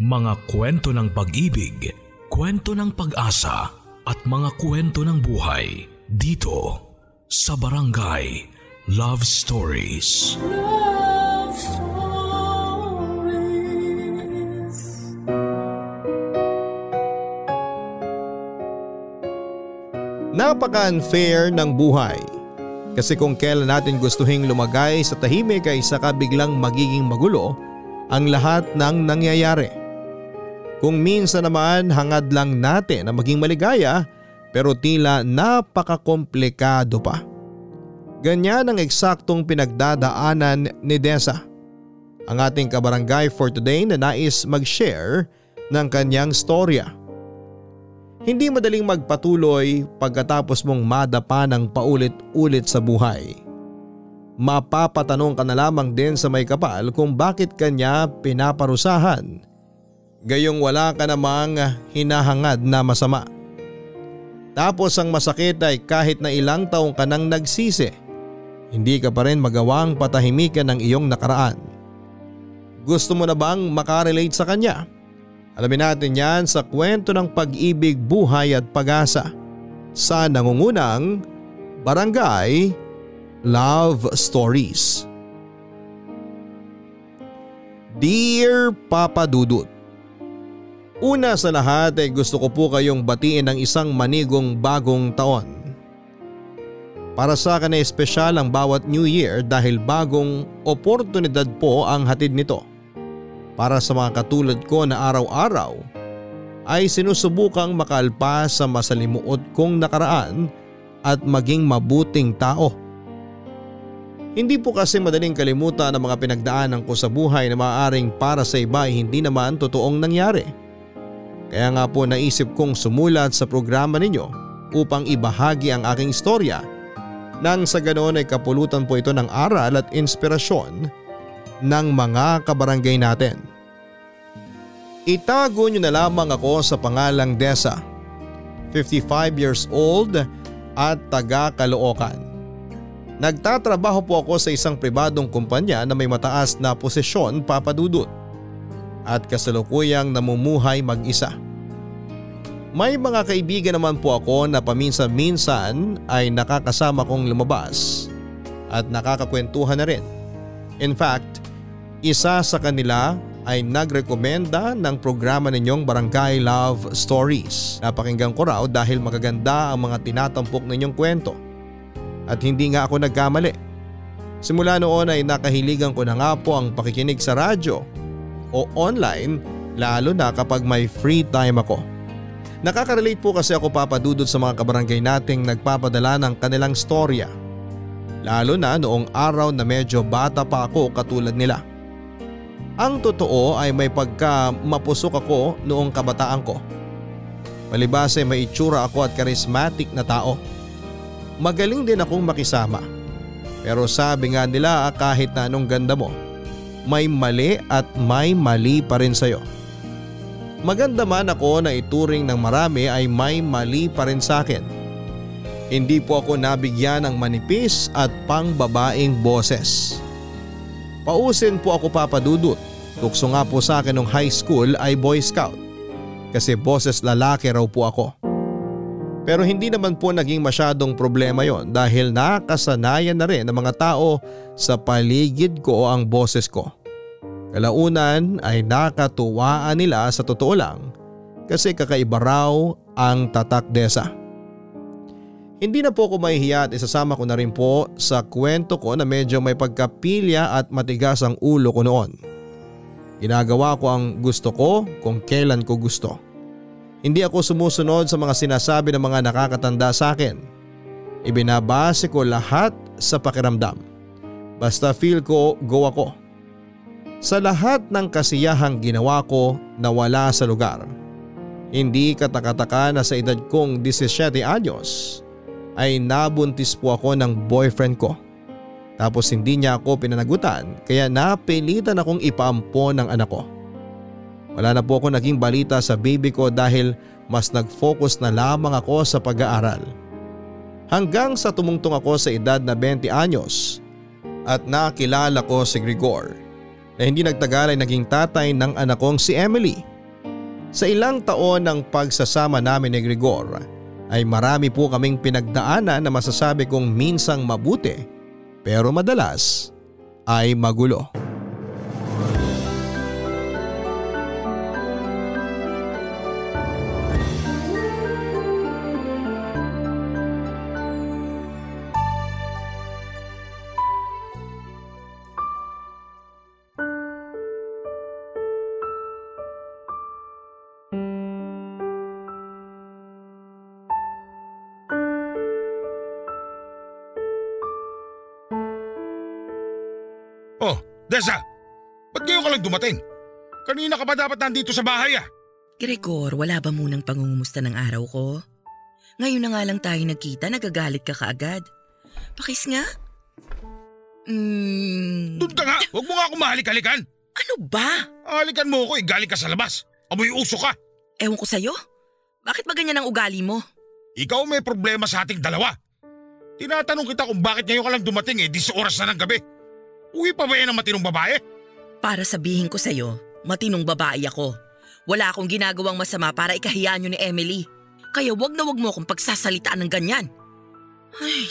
Mga kwento ng pag-ibig, kwento ng pag-asa at mga kwento ng buhay dito sa Barangay Love Stories. Love Stories. Napaka-unfair ng buhay. Kasi kung kailan natin gustuhing lumagay sa tahimik ay saka biglang magiging magulo ang lahat ng nangyayari. Kung minsan naman hangad lang natin na maging maligaya pero tila napakakomplikado pa. Ganyan ang eksaktong pinagdadaanan ni Desa. Ang ating kabarangay for today na nais mag-share ng kanyang storya. Hindi madaling magpatuloy pagkatapos mong madapa ng paulit-ulit sa buhay. Mapapatanong ka na lamang din sa may kapal kung bakit kanya pinaparusahan. Gayong wala ka namang hinahangad na masama. Tapos ang masakit ay kahit na ilang taong ka nang nagsisi, hindi ka pa rin magawang patahimikan ng iyong nakaraan. Gusto mo na bang makarelate sa kanya? Alamin natin yan sa kwento ng pag-ibig, buhay at pag-asa sa nangungunang Barangay Love Stories. Dear Papa Dudut Una sa lahat ay gusto ko po kayong batiin ng isang manigong bagong taon. Para sa akin ay espesyal ang bawat New Year dahil bagong oportunidad po ang hatid nito. Para sa mga katulad ko na araw-araw ay sinusubukang makalpas sa masalimuot kong nakaraan at maging mabuting tao. Hindi po kasi madaling kalimutan ang mga pinagdaanan ko sa buhay na maaaring para sa iba ay hindi naman totoong nangyari. Kaya nga po naisip kong sumulat sa programa ninyo upang ibahagi ang aking istorya nang sa ganoon ay kapulutan po ito ng aral at inspirasyon ng mga kabarangay natin. Itago nyo na lamang ako sa pangalang Desa, 55 years old at taga Caloocan. Nagtatrabaho po ako sa isang pribadong kumpanya na may mataas na posisyon papadudot at kasalukuyang namumuhay mag-isa. May mga kaibigan naman po ako na paminsan-minsan ay nakakasama kong lumabas at nakakakwentuhan na rin. In fact, isa sa kanila ay nagrekomenda ng programa ninyong Barangay Love Stories. Napakinggan ko raw dahil magaganda ang mga tinatampok ninyong kwento. At hindi nga ako nagkamali. Simula noon ay nakahiligan ko na nga po ang pakikinig sa radyo o online lalo na kapag may free time ako. Nakaka-relate po kasi ako papadudod sa mga kabarangay nating nagpapadala ng kanilang storya. Lalo na noong araw na medyo bata pa ako katulad nila. Ang totoo ay may pagka mapusok ako noong kabataan ko. Malibas ay may itsura ako at charismatic na tao. Magaling din akong makisama. Pero sabi nga nila kahit na anong ganda mo, may mali at may mali pa rin sa'yo. Maganda man ako na ituring ng marami ay may mali pa rin sa akin. Hindi po ako nabigyan ng manipis at pangbabaing boses. Pausin po ako papadudot. Tukso nga po sa akin nung high school ay boy scout. Kasi boses lalaki raw po ako. Pero hindi naman po naging masyadong problema yon dahil nakasanayan na rin ng mga tao sa paligid ko ang boses ko. Kalaunan ay nakatuwaan nila sa totoo lang kasi kakaiba raw ang tatak desa. Hindi na po ako mahihiya at isasama ko na rin po sa kwento ko na medyo may pagkapilya at matigas ang ulo ko noon. Ginagawa ko ang gusto ko kung kailan ko gusto. Hindi ako sumusunod sa mga sinasabi ng mga nakakatanda sa akin. Ibinabase ko lahat sa pakiramdam. Basta feel ko go ako. Sa lahat ng kasiyahang ginawa ko na wala sa lugar. Hindi katakataka na sa edad kong 17 anyos ay nabuntis po ako ng boyfriend ko. Tapos hindi niya ako pinanagutan kaya napilitan akong ipaampo ng anak ko. Wala na po ako naging balita sa baby ko dahil mas nag-focus na lamang ako sa pag-aaral. Hanggang sa tumungtong ako sa edad na 20 anyos at nakilala ko si Grigor na hindi nagtagal ay naging tatay ng anak kong si Emily Sa ilang taon ng pagsasama namin ni Gregor ay marami po kaming pinagdaanan na masasabi kong minsang mabuti pero madalas ay magulo. Oh, Desa! Ba't ngayon ka lang dumating? Kanina ka pa dapat nandito sa bahay ah. Gregor, wala ba munang pangungumusta ng araw ko? Ngayon na nga lang tayo nagkita, nagagalit ka kaagad. Pakis nga. Hmm, Doon ka nga! Huwag mo nga akong mahalik-halikan! ano ba? Halikan mo ako eh, galing ka sa labas. Amoy uso ka. Ewan ko sa'yo. Bakit ba ganyan ang ugali mo? Ikaw may problema sa ating dalawa. Tinatanong kita kung bakit ngayon ka lang dumating eh, di sa oras na ng gabi. Uwi pa ba yan ang matinong babae? Para sabihin ko sa'yo, matinong babae ako. Wala akong ginagawang masama para ikahiya nyo ni Emily. Kaya wag na wag mo akong pagsasalitaan ng ganyan. Ay.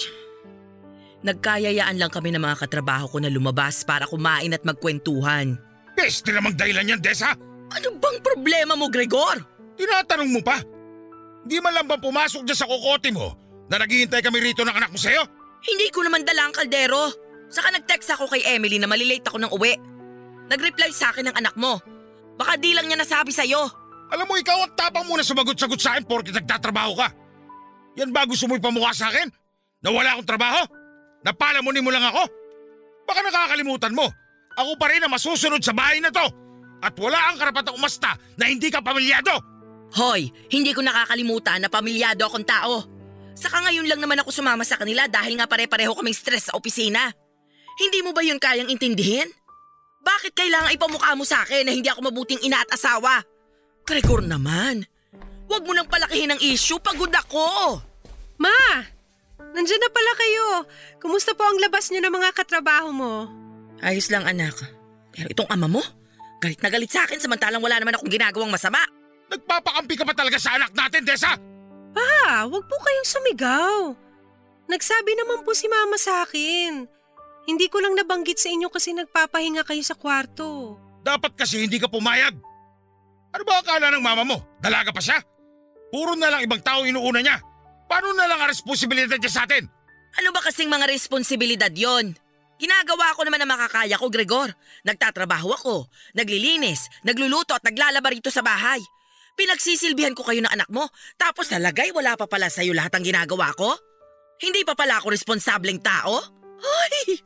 Nagkayayaan lang kami ng mga katrabaho ko na lumabas para kumain at magkwentuhan. Peste namang dahilan yan, Desa! Ano bang problema mo, Gregor? Tinatanong mo pa? Di man lang ba pumasok dyan sa kokote mo na naghihintay kami rito ng anak mo sa'yo? Hindi ko naman dala ang kaldero. Saka nag-text ako kay Emily na malilate ako ng uwi. Nag-reply sa akin ng anak mo. Baka di lang niya nasabi sa'yo. Alam mo, ikaw ang tapang mo na sumagot-sagot sa akin porkit nagtatrabaho ka. Yan ba gusto mo ipamukha sa akin? Na wala akong trabaho? Napalamunin mo lang ako? Baka nakakalimutan mo. Ako pa rin ang masusunod sa bahay na to. At wala ang karapatang umasta na hindi ka pamilyado. Hoy, hindi ko nakakalimutan na pamilyado akong tao. Saka ngayon lang naman ako sumama sa kanila dahil nga pare-pareho kaming stress sa opisina. Hindi mo ba yun kayang intindihin? Bakit kailangan ipamukha mo sa akin na hindi ako mabuting ina at asawa? Gregor naman. Huwag mo nang palakihin ang issue, pagod ako. Ma! Nandiyan na pala kayo. Kumusta po ang labas niyo ng mga katrabaho mo? Ayos lang anak. Pero itong ama mo, galit na galit sa akin samantalang wala naman akong ginagawang masama. Nagpapakampi ka pa talaga sa anak natin, Desa! Pa, wag po kayong sumigaw. Nagsabi naman po si mama sa akin. Hindi ko lang nabanggit sa inyo kasi nagpapahinga kayo sa kwarto. Dapat kasi hindi ka pumayag. Ano ba akala ng mama mo? Dalaga pa siya? Puro na lang ibang tao inuuna niya. Paano na lang ang responsibilidad niya sa atin? Ano ba kasing mga responsibilidad yon? Ginagawa ko naman ang makakaya ko, Gregor. Nagtatrabaho ako, naglilinis, nagluluto at naglalaba rito sa bahay. Pinagsisilbihan ko kayo ng anak mo, tapos nalagay wala pa pala sa'yo lahat ang ginagawa ko? Hindi pa pala ako responsableng tao? Ay,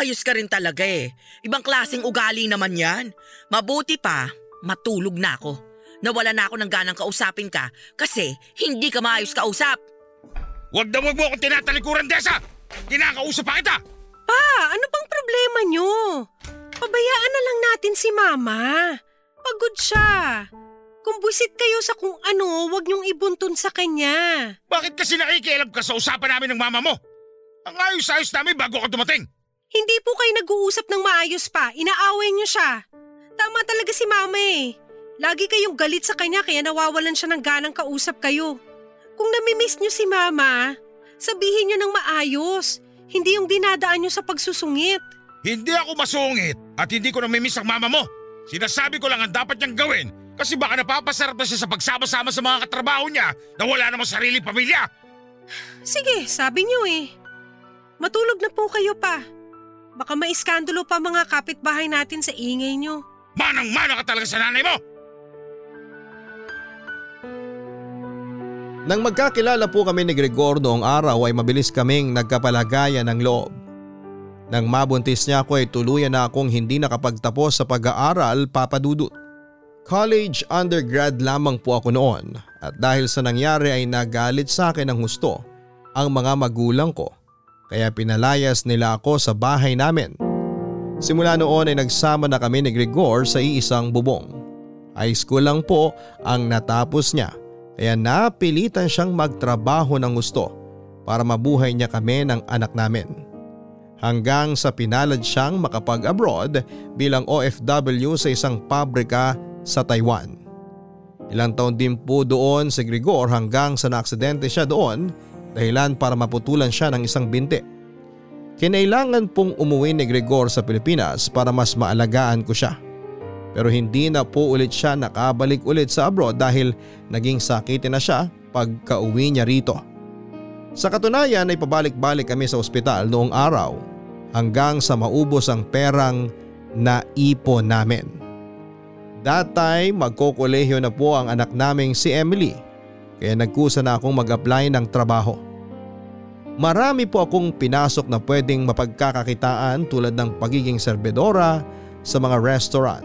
ayos ka rin talaga eh. Ibang klaseng ugali naman yan. Mabuti pa, matulog na ako. Nawala na ako ng ganang kausapin ka kasi hindi ka maayos kausap. Huwag na huwag mo akong tinatalikuran, Desa! Kinakausap pa kita! Pa, ano bang problema niyo? Pabayaan na lang natin si mama. Pagod siya. Kung busit kayo sa kung ano, wag niyong ibuntun sa kanya. Bakit kasi nakikialam ka sa usapan namin ng mama mo? Ang ayos-ayos namin bago ka dumating. Hindi po kayo nag-uusap ng maayos pa. Inaaway niyo siya. Tama talaga si mama eh. Lagi kayong galit sa kanya kaya nawawalan siya ng ganang kausap kayo. Kung namimiss niyo si mama, sabihin niyo ng maayos. Hindi yung dinadaan niyo sa pagsusungit. Hindi ako masungit at hindi ko namimiss ang mama mo. Sinasabi ko lang ang dapat niyang gawin kasi baka napapasarap na siya sa pagsama-sama sa mga katrabaho niya na wala namang sariling pamilya. Sige, sabi niyo eh. Matulog na po kayo pa. Baka maiskandalo pa mga kapitbahay natin sa ingay niyo. Manang-mana ka talaga sa nanay mo! Nang magkakilala po kami ni Gregor noong araw ay mabilis kaming nagkapalagayan ng loob. Nang mabuntis niya ako ay tuluyan na akong hindi nakapagtapos sa pag-aaral papadudot. College undergrad lamang po ako noon at dahil sa nangyari ay nagalit sa akin ng husto ang mga magulang ko kaya pinalayas nila ako sa bahay namin. Simula noon ay nagsama na kami ni Gregor sa iisang bubong. High school lang po ang natapos niya kaya napilitan siyang magtrabaho ng gusto para mabuhay niya kami ng anak namin. Hanggang sa pinalad siyang makapag-abroad bilang OFW sa isang pabrika sa Taiwan. Ilang taon din po doon si Gregor hanggang sa naaksidente siya doon dahilan para maputulan siya ng isang binti. Kinailangan pong umuwi ni Gregor sa Pilipinas para mas maalagaan ko siya. Pero hindi na po ulit siya nakabalik ulit sa abroad dahil naging sakitin na siya pagka uwi niya rito. Sa katunayan ay pabalik-balik kami sa ospital noong araw hanggang sa maubos ang perang naipon namin. That time magkokolehiyo na po ang anak naming si Emily kaya nagkusa na akong mag-apply ng trabaho. Marami po akong pinasok na pwedeng mapagkakakitaan tulad ng pagiging serbedora sa mga restaurant,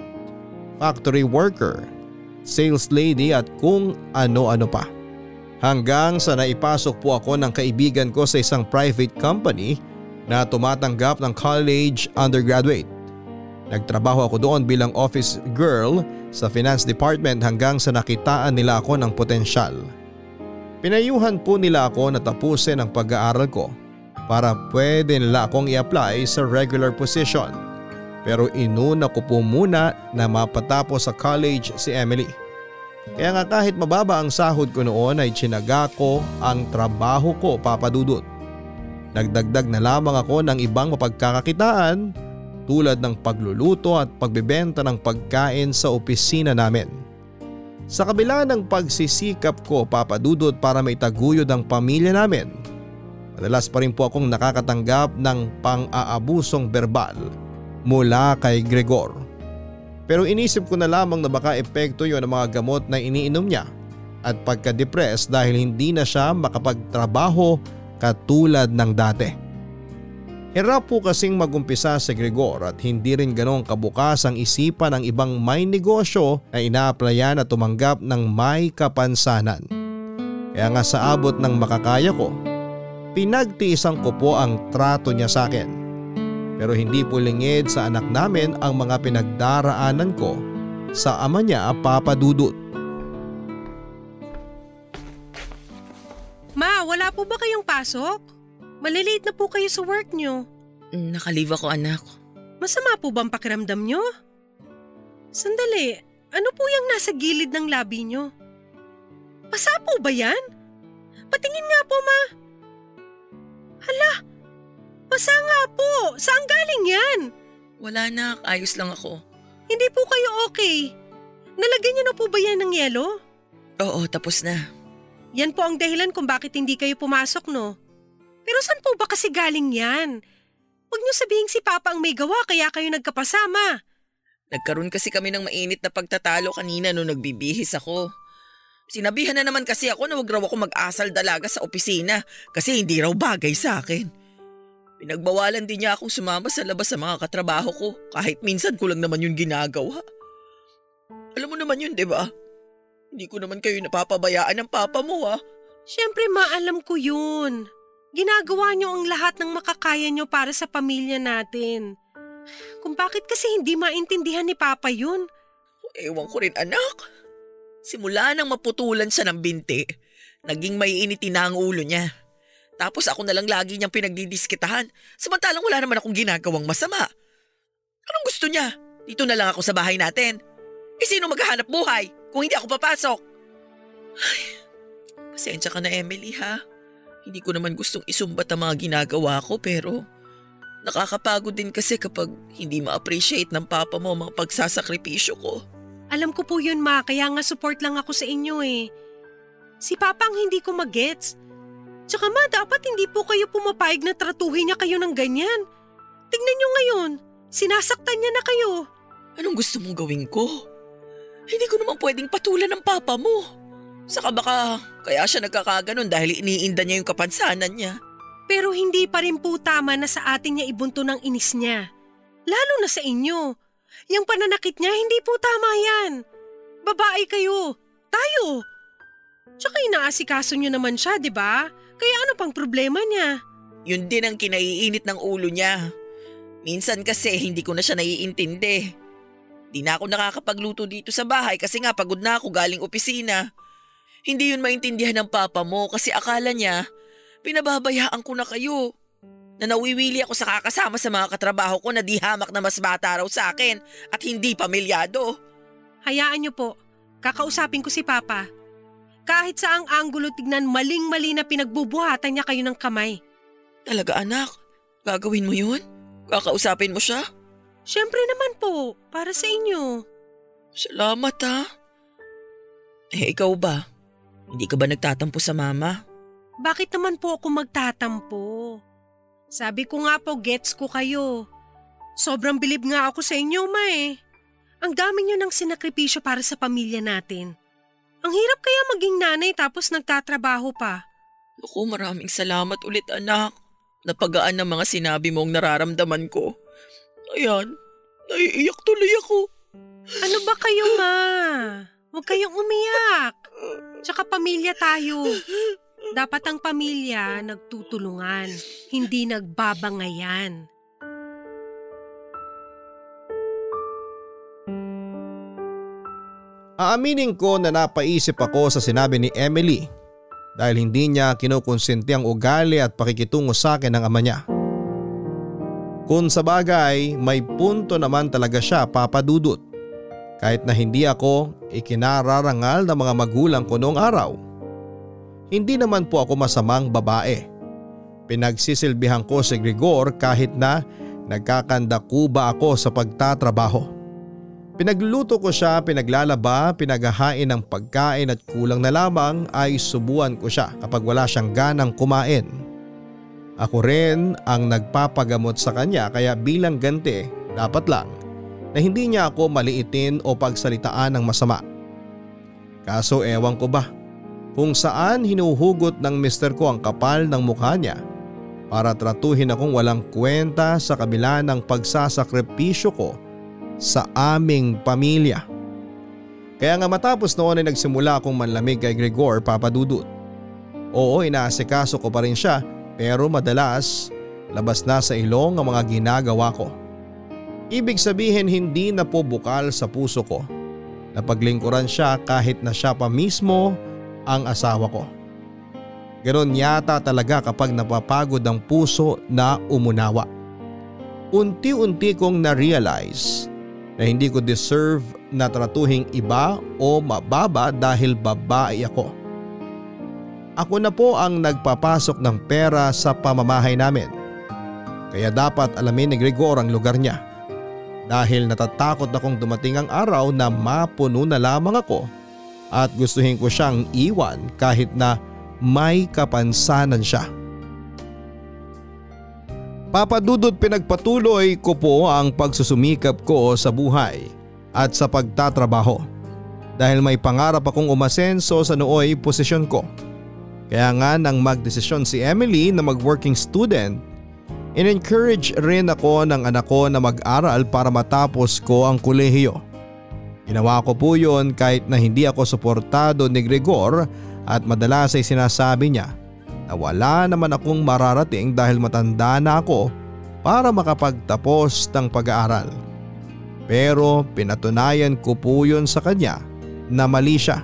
factory worker, sales lady at kung ano-ano pa. Hanggang sa naipasok po ako ng kaibigan ko sa isang private company na tumatanggap ng college undergraduate. Nagtrabaho ako doon bilang office girl sa finance department hanggang sa nakitaan nila ako ng potensyal. Pinayuhan po nila ako na tapusin ang pag-aaral ko para pwede nila akong i-apply sa regular position. Pero inuna ko po muna na mapatapos sa college si Emily. Kaya nga kahit mababa ang sahod ko noon ay tsinaga ko ang trabaho ko papadudot. Nagdagdag na lamang ako ng ibang mapagkakakitaan tulad ng pagluluto at pagbebenta ng pagkain sa opisina namin. Sa kabila ng pagsisikap ko papadudot para maitaguyod ang pamilya namin, madalas pa rin po akong nakakatanggap ng pang-aabusong verbal mula kay Gregor. Pero inisip ko na lamang na baka epekto yon ng mga gamot na iniinom niya at pagka-depressed dahil hindi na siya makapagtrabaho katulad ng dati. Hirap po kasing magumpisa si Gregor at hindi rin ganong kabukas ang isipan ng ibang may negosyo na inaaplayan at tumanggap ng may kapansanan. Kaya nga sa abot ng makakaya ko, pinagtiisan ko po ang trato niya sa akin. Pero hindi po lingid sa anak namin ang mga pinagdaraanan ko sa ama niya papadudot. Ma, wala po ba kayong pasok? Malilate na po kayo sa work nyo. Mm, Nakalive ako anak. Masama po ba ang pakiramdam nyo? Sandali, ano po yung nasa gilid ng labi nyo? Pasa po ba yan? Patingin nga po, ma. Hala, pasa nga po. Saan galing yan? Wala na, ayos lang ako. Hindi po kayo okay. Nalagyan nyo na po ba yan ng yelo? Oo, tapos na. Yan po ang dahilan kung bakit hindi kayo pumasok, no? Pero saan po ba kasi galing yan? Huwag niyo sabihin si Papa ang may gawa kaya kayo nagkapasama. Nagkaroon kasi kami ng mainit na pagtatalo kanina nung nagbibihis ako. Sinabihan na naman kasi ako na wag raw ako mag-asal dalaga sa opisina kasi hindi raw bagay sa akin. Pinagbawalan din niya akong sumama sa labas sa mga katrabaho ko kahit minsan ko lang naman yun ginagawa. Alam mo naman yun, di ba? Hindi ko naman kayo napapabayaan ng papa mo ah. Siyempre maalam ko yun. Ginagawa niyo ang lahat ng makakaya niyo para sa pamilya natin. Kung bakit kasi hindi maintindihan ni Papa yun? Ewan ko rin anak. Simula nang maputulan siya ng binti, naging may initi na ang ulo niya. Tapos ako na lang lagi niyang pinagdidiskitahan, samantalang wala naman akong ginagawang masama. Anong gusto niya? Dito na lang ako sa bahay natin. Eh sino maghahanap buhay kung hindi ako papasok? Ay, pasensya ka na Emily ha. Hindi ko naman gustong isumbat ang mga ginagawa ko pero nakakapagod din kasi kapag hindi ma-appreciate ng papa mo ang mga pagsasakripisyo ko. Alam ko po yun ma, kaya nga support lang ako sa inyo eh. Si Papa ang hindi ko magets. Tsaka ma, dapat hindi po kayo pumapayag na tratuhin niya kayo ng ganyan. Tingnan niyo ngayon, sinasaktan niya na kayo. Anong gusto mong gawin ko? Hindi ko naman pwedeng patulan ng papa mo. Saka baka kaya siya nagkakaganon dahil iniinda niya yung kapansanan niya. Pero hindi pa rin po tama na sa atin niya ibunto ng inis niya. Lalo na sa inyo. Yung pananakit niya, hindi po tama yan. Babae kayo. Tayo. Tsaka inaasikaso niyo naman siya, di ba? Kaya ano pang problema niya? Yun din ang kinaiinit ng ulo niya. Minsan kasi hindi ko na siya naiintindi. Di na ako nakakapagluto dito sa bahay kasi nga pagod na ako galing opisina. Hindi yun maintindihan ng papa mo kasi akala niya pinababayaan ko na kayo. Na nawiwili ako sa kakasama sa mga katrabaho ko na di hamak na mas bata raw sa akin at hindi pamilyado. Hayaan niyo po. Kakausapin ko si Papa. Kahit saang anggulo tignan maling-mali na pinagbubuhatan niya kayo ng kamay. Talaga anak, gagawin mo yun? Kakausapin mo siya? Siyempre naman po, para sa inyo. Salamat ha. Eh ikaw ba? Hindi ka ba nagtatampo sa mama? Bakit naman po ako magtatampo? Sabi ko nga po, gets ko kayo. Sobrang bilib nga ako sa inyo, ma eh. Ang dami niyo ng sinakripisyo para sa pamilya natin. Ang hirap kaya maging nanay tapos nagtatrabaho pa. Naku, maraming salamat ulit anak. Napagaan ng mga sinabi mong nararamdaman ko. Ayan, naiiyak tuloy ako. Ano ba kayo, ma? Huwag kayong umiyak. Tsaka pamilya tayo. Dapat ang pamilya nagtutulungan, hindi nagbabangayan. Aaminin ko na napaisip ako sa sinabi ni Emily dahil hindi niya kinukonsente ang ugali at pakikitungo sa akin ng ama niya. Kung sa bagay, may punto naman talaga siya papadudot. Kahit na hindi ako ikinararangal ng mga magulang ko noong araw. Hindi naman po ako masamang babae. Pinagsisilbihan ko si Gregor kahit na nagkakandakuba ako sa pagtatrabaho. Pinagluluto ko siya, pinaglalaba, pinaghahain ng pagkain at kulang na lamang ay subuan ko siya kapag wala siyang ganang kumain. Ako rin ang nagpapagamot sa kanya kaya bilang ganti dapat lang na hindi niya ako maliitin o pagsalitaan ng masama. Kaso ewan ko ba kung saan hinuhugot ng mister ko ang kapal ng mukha niya para tratuhin akong walang kwenta sa kabila ng pagsasakripisyo ko sa aming pamilya. Kaya nga matapos noon ay nagsimula akong manlamig kay Gregor papadudot. Oo inaasikaso ko pa rin siya pero madalas labas na sa ilong ang mga ginagawa ko. Ibig sabihin hindi na po bukal sa puso ko na paglingkuran siya kahit na siya pa mismo ang asawa ko. Ganon yata talaga kapag napapagod ang puso na umunawa. Unti-unti kong na-realize na hindi ko deserve na tratuhing iba o mababa dahil babae ako. Ako na po ang nagpapasok ng pera sa pamamahay namin. Kaya dapat alamin ni Gregor ang lugar niya. Dahil natatakot akong dumating ang araw na mapuno na lamang ako at gustuhin ko siyang iwan kahit na may kapansanan siya. Papadudot pinagpatuloy ko po ang pagsusumikap ko sa buhay at sa pagtatrabaho dahil may pangarap akong umasenso sa nooy posisyon ko. Kaya nga nang magdesisyon si Emily na mag-working student, in-encourage rin ako ng anak ko na mag-aral para matapos ko ang kolehiyo. Ginawa ko po yun kahit na hindi ako suportado ni Gregor at madalas ay sinasabi niya na wala naman akong mararating dahil matanda na ako para makapagtapos ng pag-aaral. Pero pinatunayan ko po yun sa kanya na mali siya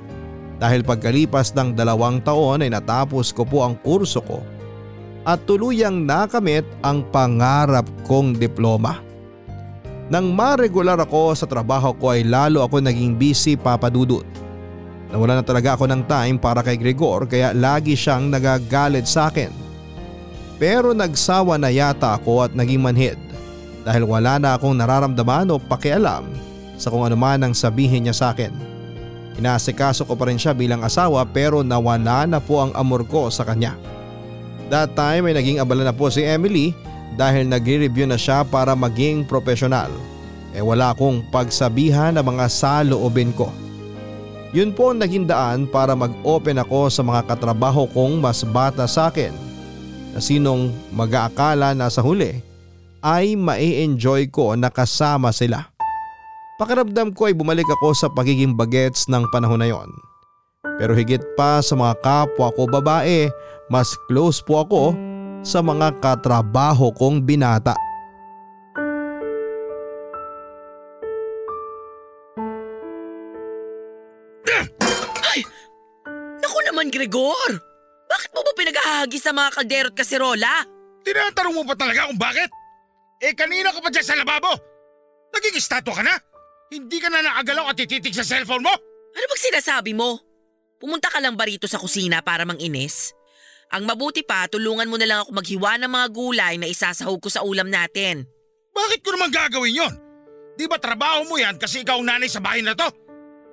dahil pagkalipas ng dalawang taon ay natapos ko po ang kurso ko at tuluyang nakamit ang pangarap kong diploma. Nang maregular ako sa trabaho ko ay lalo ako naging busy papadudot. Nawala na talaga ako ng time para kay Gregor kaya lagi siyang nagagalit sa akin. Pero nagsawa na yata ako at naging manhid dahil wala na akong nararamdaman o pakialam sa kung ano man ang sabihin niya sa akin. Inasikaso ko pa rin siya bilang asawa pero nawala na po ang amor ko sa kanya. That time ay naging abala na po si Emily dahil nagre-review na siya para maging profesional. Eh wala akong pagsabihan ng mga saloobin ko. Yun po ang naging daan para mag-open ako sa mga katrabaho kong mas bata sa akin na sinong mag-aakala na sa huli ay mai-enjoy ko na kasama sila. Pakiramdam ko ay bumalik ako sa pagiging bagets ng panahon na yon. Pero higit pa sa mga kapwa ko babae, mas close po ako sa mga katrabaho kong binata. Naku naman, Gregor! Bakit mo ba pinaghahagi sa mga kaldero at kaserola? Tinatanong mo pa talaga kung bakit? Eh kanina ka pa dyan sa lababo. Naging estatwa ka na? Hindi ka na nakagalaw at tititig sa cellphone mo? Ano bang sinasabi mo? Pumunta ka lang ba rito sa kusina para manginis? Ang mabuti pa, tulungan mo na lang ako maghiwa ng mga gulay na isasahog ko sa ulam natin. Bakit ko naman gagawin yon? Di ba trabaho mo yan kasi ikaw ang nanay sa bahay na to?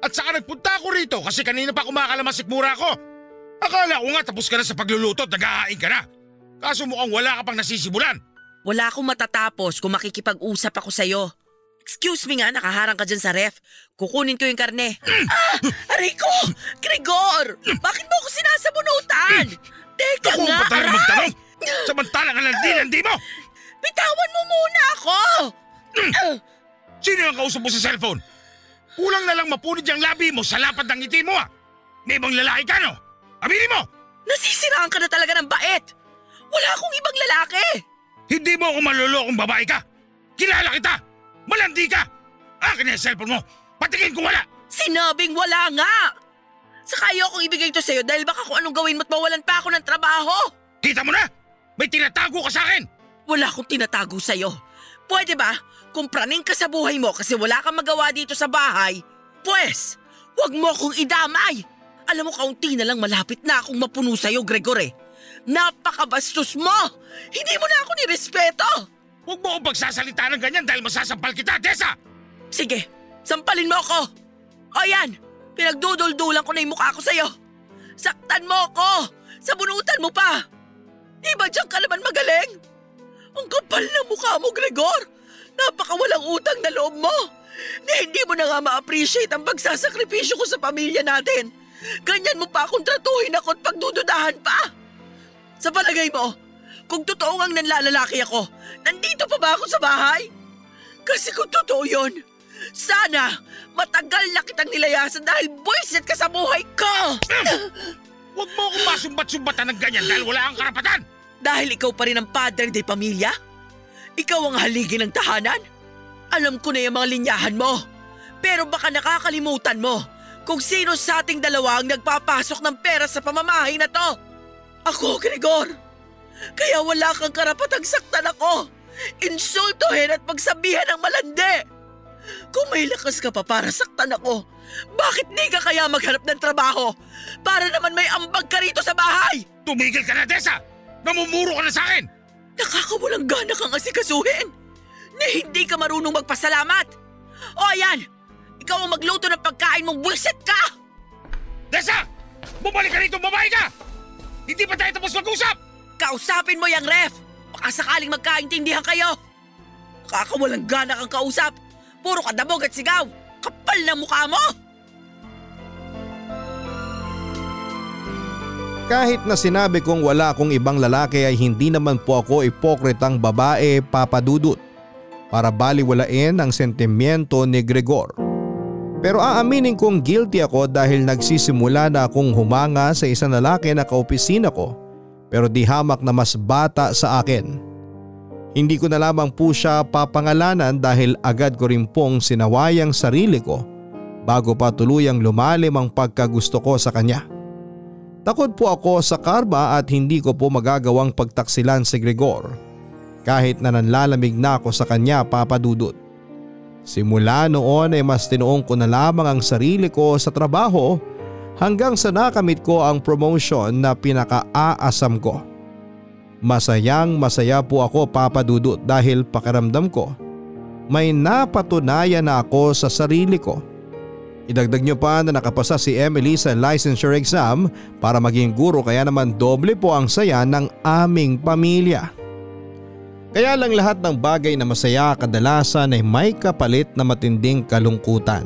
At saka nagpunta ako rito kasi kanina pa kumakalamasik mura ko. Akala ko nga tapos ka na sa pagluluto at nag-aain ka na. Kaso mukhang wala ka pang nasisibulan. Wala akong matatapos kung makikipag-usap ako sa'yo. Excuse me nga, nakaharang ka dyan sa ref. Kukunin ko yung karne. ah! Rico! Gregor! Bakit mo ako sinasabunutan? Teka Ako nga, aray! magtanong. Samantalang alandi-landi mo. Bitawan mo muna ako! Ah, Sino yung kausap mo sa cellphone? Kulang na lang mapunid yung labi mo sa lapad ng ngiti mo ah. May ibang lalaki ka no? Aminin mo! nasisiraan ka na talaga ng bait. Wala akong ibang lalaki. Hindi mo ako malulokong babae ka. Kilala kita. Malandi ka. Akin na yung cellphone mo. Patingin ko wala. Sinabing wala nga. Saka ayokong ibigay ito sa'yo dahil baka kung anong gawin mo't mawalan pa ako ng trabaho. Kita mo na? May tinatago ka sa akin. Wala akong tinatago sa'yo. Pwede ba? Kung praning ka sa buhay mo kasi wala kang magawa dito sa bahay, pwes, wag mo akong idamay. Alam mo kaunti na lang malapit na akong mapuno sa'yo, Gregory. Napakabastos mo! Hindi mo na ako nirespeto! Huwag mo akong pagsasalita ng ganyan dahil masasampal kita, Tessa! Sige, sampalin mo ako! O yan, pinagduduldulan ko na yung mukha ko sa'yo. Saktan mo ako! Sabunutan mo pa! Di ba diyan ka naman magaling? Ang kapal ng mukha mo, Gregor! Napakawalang utang na loob mo! Na hindi mo na nga ma-appreciate ang pagsasakripisyo ko sa pamilya natin. Ganyan mo pa akong tratuhin ako at pagdududahan pa. Sa palagay mo, kung totoo ang nanlalalaki ako, nandito pa ba ako sa bahay? Kasi kung totoo yun, sana matagal na kitang nilayasan dahil buwisit ka sa buhay ko! Huwag mo akong masumbat-sumbatan ng ganyan dahil wala kang karapatan! Dahil ikaw pa rin ang padre de pamilya? Ikaw ang haligi ng tahanan? Alam ko na yung mga linyahan mo. Pero baka nakakalimutan mo kung sino sa ating dalawa ang nagpapasok ng pera sa pamamahay na to. Ako, Gregor. Kaya wala kang karapatang saktan ako. Insultuhin at magsabihan ng malandi. Kung may lakas ka pa para saktan ako, bakit di ka kaya maghanap ng trabaho? Para naman may ambag ka rito sa bahay. Tumigil ka na, Tessa! Namumuro ka na sa akin! Nakakawalang gana kang asikasuhin na hindi ka marunong magpasalamat. O ayan, ikaw ang magluto ng pagkain mong buwisit ka! Tessa! Bumalik ka rito, babae ka! Hindi pa tayo tapos mag-usap! Kausapin mo yung ref! Baka sakaling magkaintindihan kayo! Nakakawalang gana kang kausap! Puro kadabog at sigaw! Kapal na mukha mo! Kahit na sinabi kong wala akong ibang lalaki ay hindi naman po ako ipokritang babae papadudot para baliwalain ang sentimiento ni Gregor. Pero aaminin kong guilty ako dahil nagsisimula na akong humanga sa isang lalaki na kaopisina ko pero di hamak na mas bata sa akin. Hindi ko na lamang po siya papangalanan dahil agad ko rin pong sinawayang sarili ko bago pa tuluyang lumalim ang pagkagusto ko sa kanya. Takot po ako sa karma at hindi ko po magagawang pagtaksilan si Gregor kahit na nanlalamig na ako sa kanya papadudot. Simula noon ay mas tinuong ko na lamang ang sarili ko sa trabaho hanggang sa nakamit ko ang promotion na pinaka-aasam ko. Masayang masaya po ako papadudot dahil pakiramdam ko may napatunayan na ako sa sarili ko. Idagdag nyo pa na nakapasa si Emily sa licensure exam para maging guro kaya naman doble po ang saya ng aming pamilya. Kaya lang lahat ng bagay na masaya kadalasan ay may kapalit na matinding kalungkutan.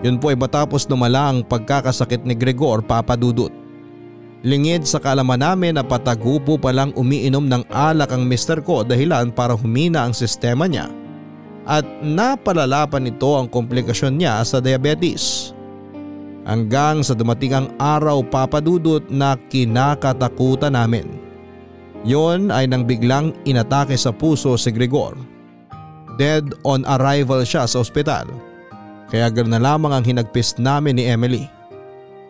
Yun po ay matapos lumala ang pagkakasakit ni Gregor papadudot. Lingid sa kalaman namin na patagupo palang umiinom ng alak ang mister ko dahilan para humina ang sistema niya at napalala pa nito ang komplikasyon niya sa diabetes. Hanggang sa dumating ang araw papadudot na kinakatakutan namin. Yon ay nang biglang inatake sa puso si Gregor. Dead on arrival siya sa ospital. Kaya ganoon na lamang ang hinagpis namin ni Emily.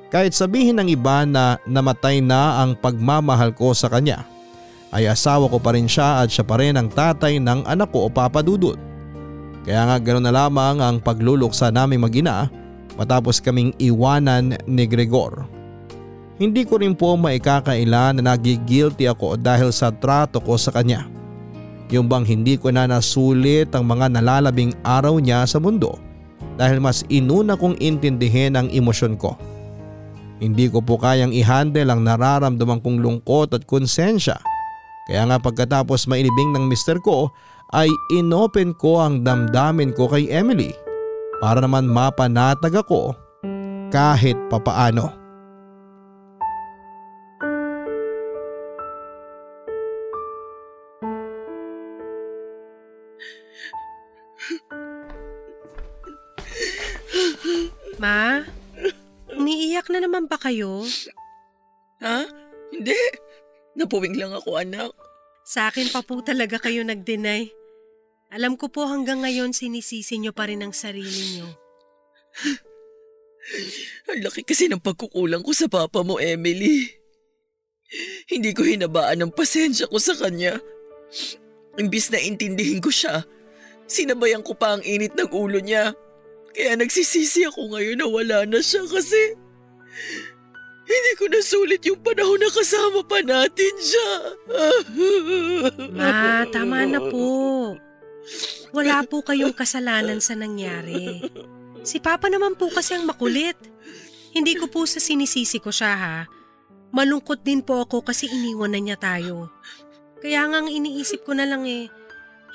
Kahit sabihin ng iba na namatay na ang pagmamahal ko sa kanya, ay asawa ko pa rin siya at siya pa rin ang tatay ng anak ko o papadudot. Kaya nga ganoon na lamang ang pagluluksa naming magina matapos kaming iwanan ni Gregor. Hindi ko rin po maikakaila na nagigilty ako dahil sa trato ko sa kanya. Yung bang hindi ko na nasulit ang mga nalalabing araw niya sa mundo dahil mas inuna kong intindihin ang emosyon ko. Hindi ko po kayang i-handle ang nararamdaman kong lungkot at konsensya. Kaya nga pagkatapos mainibing ng mister ko ay inopen ko ang damdamin ko kay Emily para naman mapanatag ako kahit papaano. Ma, umiiyak na naman ba kayo? Ha? Hindi. Napuwing lang ako anak. Sa akin pa po talaga kayo nag-deny. Alam ko po hanggang ngayon sinisisi nyo pa rin ang sarili nyo. Ang laki kasi ng pagkukulang ko sa papa mo, Emily. Hindi ko hinabaan ang pasensya ko sa kanya. Imbis na intindihin ko siya, sinabayan ko pa ang init ng ulo niya. Kaya nagsisisi ako ngayon na wala na siya kasi hindi ko nasulit yung panahon na kasama pa natin siya. Ma, tama na po. Wala po kayong kasalanan sa nangyari. Si Papa naman po kasi ang makulit. Hindi ko po sa sinisisi ko siya ha. Malungkot din po ako kasi iniwan na niya tayo. Kaya nga ang iniisip ko na lang eh,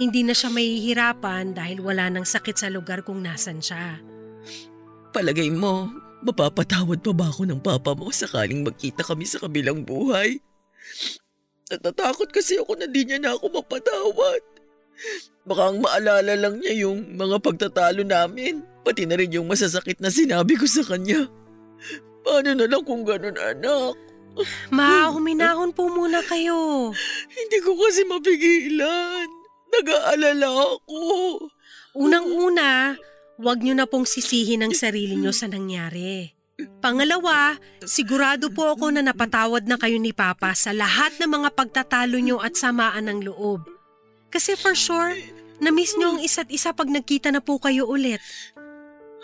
hindi na siya mahihirapan dahil wala nang sakit sa lugar kung nasan siya. Palagay mo, mapapatawad pa ba ako ng papa mo sakaling magkita kami sa kabilang buhay? Natatakot kasi ako na di niya na ako mapatawad. Baka ang maalala lang niya yung mga pagtatalo namin, pati na rin yung masasakit na sinabi ko sa kanya. Paano na lang kung ganun anak? Ma, huminahon po muna kayo. Hindi ko kasi mapigilan. Nag-aalala ako. Unang-una, huwag niyo na pong sisihin ang sarili niyo sa nangyari. Pangalawa, sigurado po ako na napatawad na kayo ni Papa sa lahat ng mga pagtatalo niyo at samaan ng loob. Kasi for sure, na-miss niyo ang isa't isa pag nagkita na po kayo ulit.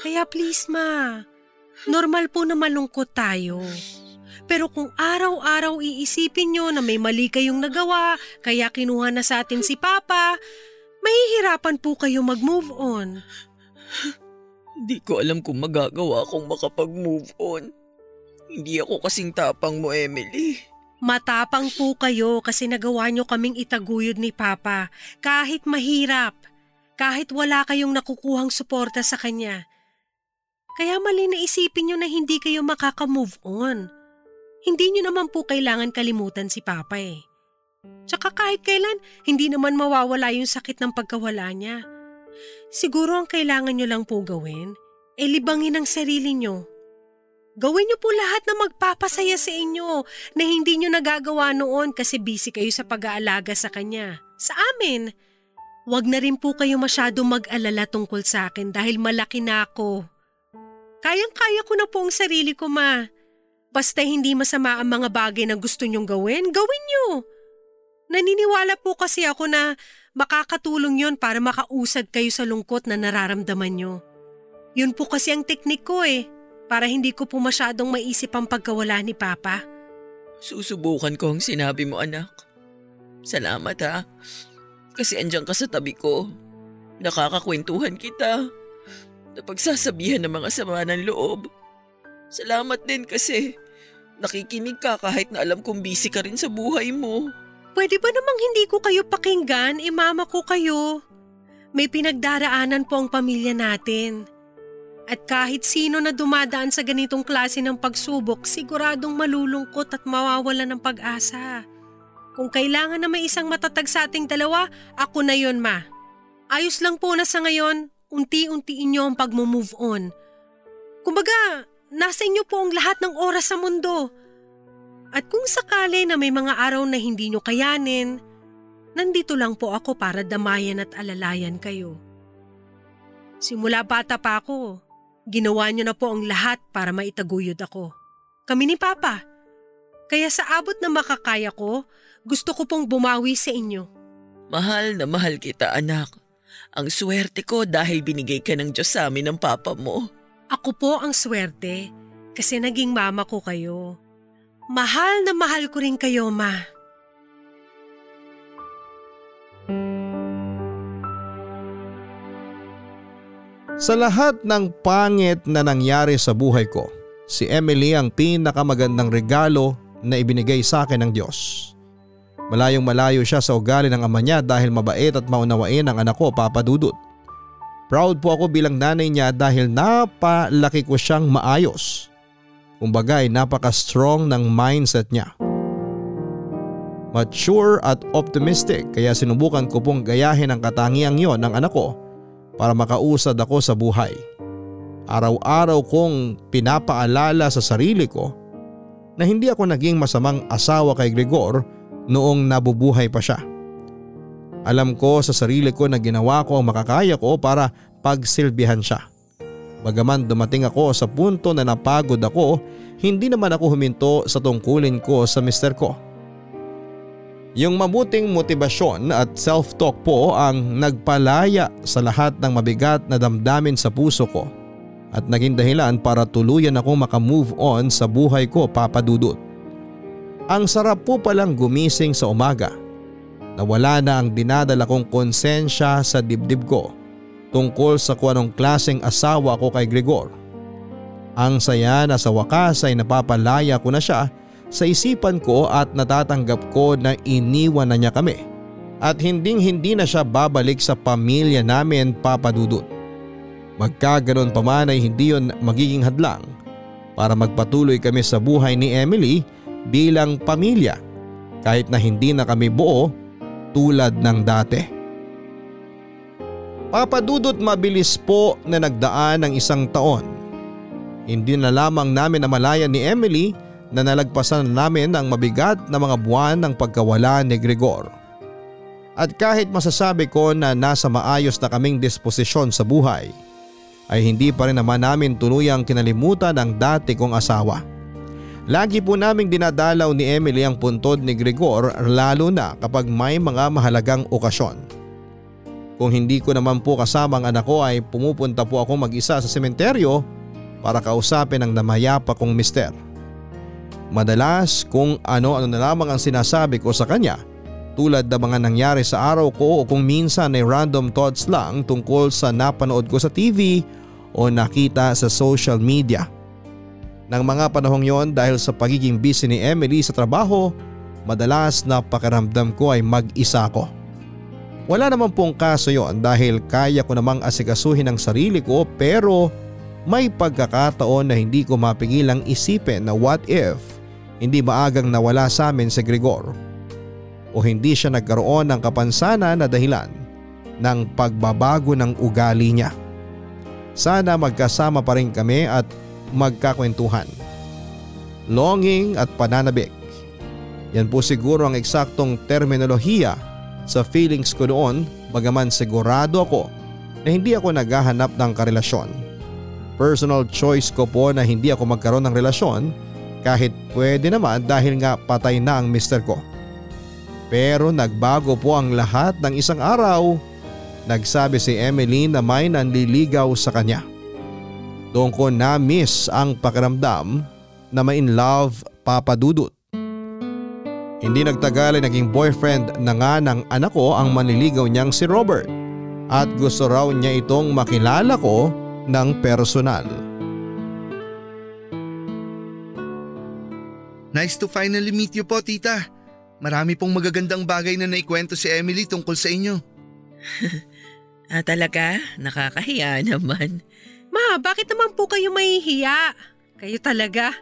Kaya please ma, normal po na malungkot tayo. Pero kung araw-araw iisipin nyo na may mali kayong nagawa, kaya kinuha na sa atin si Papa, mahihirapan po kayo mag-move on. Hindi ko alam kung magagawa akong makapag-move on. Hindi ako kasing tapang mo, Emily. Matapang po kayo kasi nagawa nyo kaming itaguyod ni Papa kahit mahirap, kahit wala kayong nakukuhang suporta sa kanya. Kaya mali na isipin nyo na hindi kayo makaka-move on. Hindi nyo naman po kailangan kalimutan si Papa eh. Tsaka kahit kailan, hindi naman mawawala yung sakit ng pagkawala niya. Siguro ang kailangan nyo lang po gawin, e libangin ang sarili nyo. Gawin nyo po lahat na magpapasaya sa inyo na hindi nyo nagagawa noon kasi busy kayo sa pag-aalaga sa kanya. Sa amin, wag na rin po kayo masyado mag-alala tungkol sa akin dahil malaki na ako. Kayang-kaya ko na po ang sarili ko, ma. Basta hindi masama ang mga bagay na gusto nyong gawin, gawin nyo. Naniniwala po kasi ako na makakatulong yon para makausad kayo sa lungkot na nararamdaman nyo. Yun po kasi ang teknik ko eh, para hindi ko po masyadong maisip ang pagkawala ni Papa. Susubukan ko ang sinabi mo, anak. Salamat ha. Kasi andyan ka sa tabi ko. Nakakakwentuhan kita. Napagsasabihan ng mga sama ng loob. Salamat din kasi nakikinig ka kahit na alam kong busy ka rin sa buhay mo. Pwede ba namang hindi ko kayo pakinggan? Imama ko kayo. May pinagdaraanan po ang pamilya natin. At kahit sino na dumadaan sa ganitong klase ng pagsubok, siguradong malulungkot at mawawala ng pag-asa. Kung kailangan na may isang matatag sa ating dalawa, ako na yon ma. Ayos lang po na sa ngayon, unti-untiin niyo ang pag-move on. Kumbaga, nasa inyo po ang lahat ng oras sa mundo. At kung sakali na may mga araw na hindi nyo kayanin, nandito lang po ako para damayan at alalayan kayo. Simula bata pa ako, ginawa nyo na po ang lahat para maitaguyod ako. Kami ni Papa. Kaya sa abot na makakaya ko, gusto ko pong bumawi sa inyo. Mahal na mahal kita, anak. Ang swerte ko dahil binigay ka ng Diyos sa amin ng papa mo. Ako po ang swerte kasi naging mama ko kayo. Mahal na mahal ko rin kayo, ma. Sa lahat ng pangit na nangyari sa buhay ko, si Emily ang pinakamagandang regalo na ibinigay sa akin ng Diyos. Malayong malayo siya sa ugali ng ama niya dahil mabait at maunawain ang anak ko, Papa Dudut. Proud po ako bilang nanay niya dahil napalaki ko siyang maayos. Kumbaga ay napaka-strong ng mindset niya. Mature at optimistic kaya sinubukan ko pong gayahin ang katangiang yon ng anak ko para makausad ako sa buhay. Araw-araw kong pinapaalala sa sarili ko na hindi ako naging masamang asawa kay Gregor noong nabubuhay pa siya. Alam ko sa sarili ko na ginawa ko ang makakaya ko para pagsilbihan siya. Bagaman dumating ako sa punto na napagod ako, hindi naman ako huminto sa tungkulin ko sa mister ko. Yung mabuting motibasyon at self-talk po ang nagpalaya sa lahat ng mabigat na damdamin sa puso ko at naging dahilan para tuluyan akong makamove on sa buhay ko papadudot. Ang sarap po palang gumising sa umaga na wala na ang dinadala kong konsensya sa dibdib ko tungkol sa kung anong klaseng asawa ko kay Gregor. Ang saya na sa wakas ay napapalaya ko na siya sa isipan ko at natatanggap ko na iniwan na niya kami at hinding hindi na siya babalik sa pamilya namin papadudot. Magkaganon pa man ay hindi yon magiging hadlang para magpatuloy kami sa buhay ni Emily bilang pamilya kahit na hindi na kami buo tulad ng dati. Papadudot mabilis po na nagdaan ng isang taon. Hindi na lamang namin namalayan ni Emily na nalagpasan namin ang mabigat na mga buwan ng pagkawala ni Gregor. At kahit masasabi ko na nasa maayos na kaming disposisyon sa buhay, ay hindi pa rin naman namin tuluyang kinalimutan ang dati kong asawa. Lagi po naming dinadalaw ni Emily ang puntod ni Gregor lalo na kapag may mga mahalagang okasyon. Kung hindi ko naman po kasama ang anak ko ay pumupunta po ako mag-isa sa sementeryo para kausapin ang namayapa kong mister. Madalas kung ano-ano na lamang ang sinasabi ko sa kanya tulad ng mga nangyari sa araw ko o kung minsan ay random thoughts lang tungkol sa napanood ko sa TV o nakita sa social media. Nang mga panahong yon dahil sa pagiging busy ni Emily sa trabaho, madalas na pakiramdam ko ay mag-isa ko. Wala naman pong kaso yon dahil kaya ko namang asikasuhin ang sarili ko pero may pagkakataon na hindi ko mapigilang isipin na what if hindi maagang nawala sa amin si Gregor o hindi siya nagkaroon ng kapansanan na dahilan ng pagbabago ng ugali niya. Sana magkasama pa rin kami at magkakwentuhan. Longing at pananabik. Yan po siguro ang eksaktong terminolohiya sa feelings ko noon bagaman sigurado ako na hindi ako naghahanap ng karelasyon. Personal choice ko po na hindi ako magkaroon ng relasyon kahit pwede naman dahil nga patay na ang mister ko. Pero nagbago po ang lahat ng isang araw. Nagsabi si Emily na may nanliligaw sa kanya. Doon ko na-miss ang pakiramdam na may in love papadudot. Hindi nagtagal ay naging boyfriend na nga ng anak ko ang manliligaw niyang si Robert at gusto raw niya itong makilala ko ng personal. Nice to finally meet you po, tita. Marami pong magagandang bagay na naikwento si Emily tungkol sa inyo. Ah, talaga? Nakakahiya naman. Ma, bakit naman po kayo mahihiya? Kayo talaga.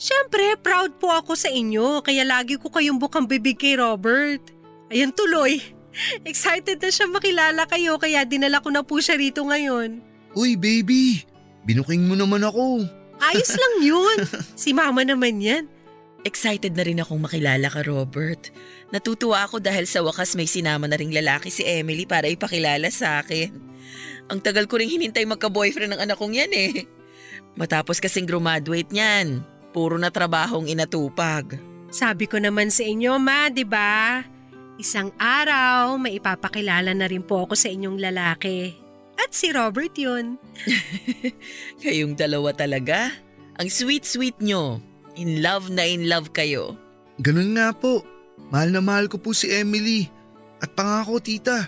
Siyempre, proud po ako sa inyo kaya lagi ko kayong bukang bibig kay Robert. Ayan tuloy. Excited na siya makilala kayo kaya dinala ko na po siya rito ngayon. Uy, baby! Binuking mo naman ako. Ayos lang yun. Si mama naman yan. Excited na rin akong makilala ka, Robert. Natutuwa ako dahil sa wakas may sinama na ring lalaki si Emily para ipakilala sa akin. Ang tagal ko ring hinintay magka-boyfriend ng anak kong yan eh. Matapos kasing graduate niyan, puro na trabahong inatupag. Sabi ko naman sa inyo, ma, di ba? Isang araw, may ipapakilala na rin po ako sa inyong lalaki. At si Robert yun. Kayong dalawa talaga. Ang sweet-sweet nyo. In love na in love kayo. Ganun nga po. Mahal na mahal ko po si Emily. At pangako tita,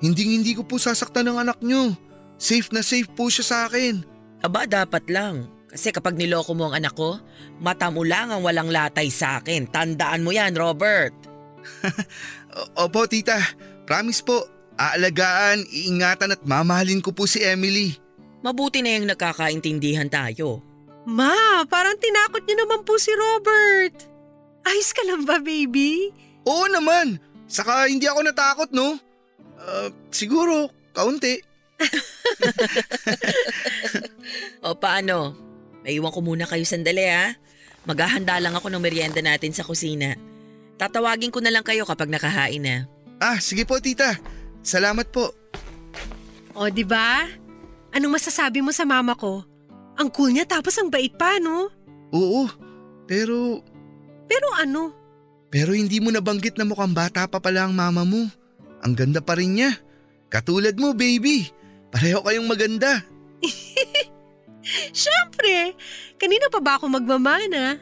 hindi hindi ko po sasaktan ng anak nyo. Safe na safe po siya sa akin. Aba, dapat lang. Kasi kapag niloko mo ang anak ko, mata mo lang ang walang latay sa akin. Tandaan mo yan, Robert. Opo tita, promise po. Aalagaan, iingatan at mamahalin ko po si Emily. Mabuti na yung nagkakaintindihan tayo. Ma, parang tinakot niyo naman po si Robert. Ayos ka lang ba, baby? Oo naman. Saka hindi ako natakot no. Ah, siguro, kaunti. O paano? Maiwan ko muna kayo sandali ha. Maghahanda lang ako ng merienda natin sa kusina. Tatawagin ko na lang kayo kapag nakahain na. Ah, sige po tita. Salamat po. O, di ba? Anong masasabi mo sa mama ko? Ang cool niya tapos ang bait pa, no? Oo, pero Pero ano? Pero hindi mo nabanggit na mukhang bata pa pala ang mama mo. Ang ganda pa rin niya. Katulad mo, baby. Pareho kayong maganda. Siyempre, kanina pa ba ako magmamana?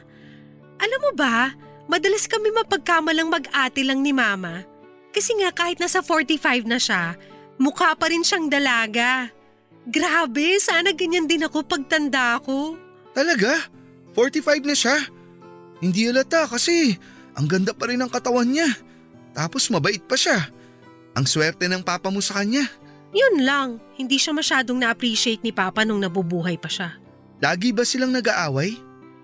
Alam mo ba, madalas kami mapagkamalang mag-ate lang ni mama. Kasi nga kahit nasa 45 na siya, mukha pa rin siyang dalaga. Grabe, sana ganyan din ako pagtanda ko. Talaga? 45 na siya? Hindi alata kasi ang ganda pa rin ng katawan niya. Tapos mabait pa siya. Ang swerte ng papa mo sa kanya. Yun lang, hindi siya masyadong na-appreciate ni Papa nung nabubuhay pa siya. Lagi ba silang nag-aaway?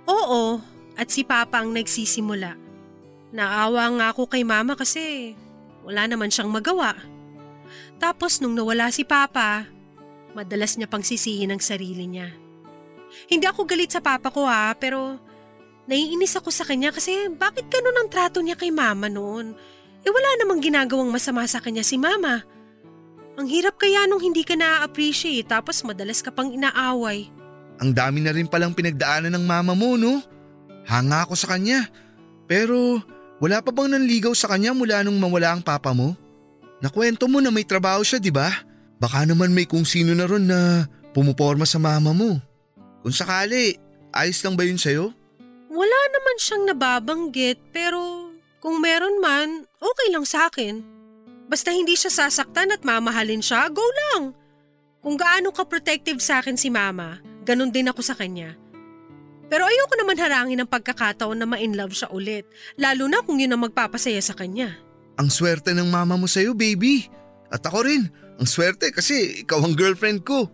Oo, at si Papa ang nagsisimula. Naawa nga ako kay Mama kasi wala naman siyang magawa. Tapos nung nawala si Papa, madalas niya pang sisihin ang sarili niya. Hindi ako galit sa Papa ko ha, pero naiinis ako sa kanya kasi bakit ganun ang trato niya kay Mama noon? Eh wala namang ginagawang masama sa kanya si Mama. Ang hirap kaya nung hindi ka na-appreciate tapos madalas ka pang inaaway. Ang dami na rin palang pinagdaanan ng mama mo, no? Hanga ako sa kanya. Pero wala pa bang nanligaw sa kanya mula nung mawala ang papa mo? Nakwento mo na may trabaho siya, di ba? Baka naman may kung sino na ron na pumuporma sa mama mo. Kung sakali, ayos lang ba yun sa'yo? Wala naman siyang nababanggit pero kung meron man, okay lang sa akin. Basta hindi siya sasaktan at mamahalin siya, go lang. Kung gaano ka-protective sa akin si mama, ganun din ako sa kanya. Pero ayoko naman harangin ang pagkakataon na ma-inlove siya ulit, lalo na kung yun ang magpapasaya sa kanya. Ang swerte ng mama mo sa'yo, baby. At ako rin, ang swerte kasi ikaw ang girlfriend ko.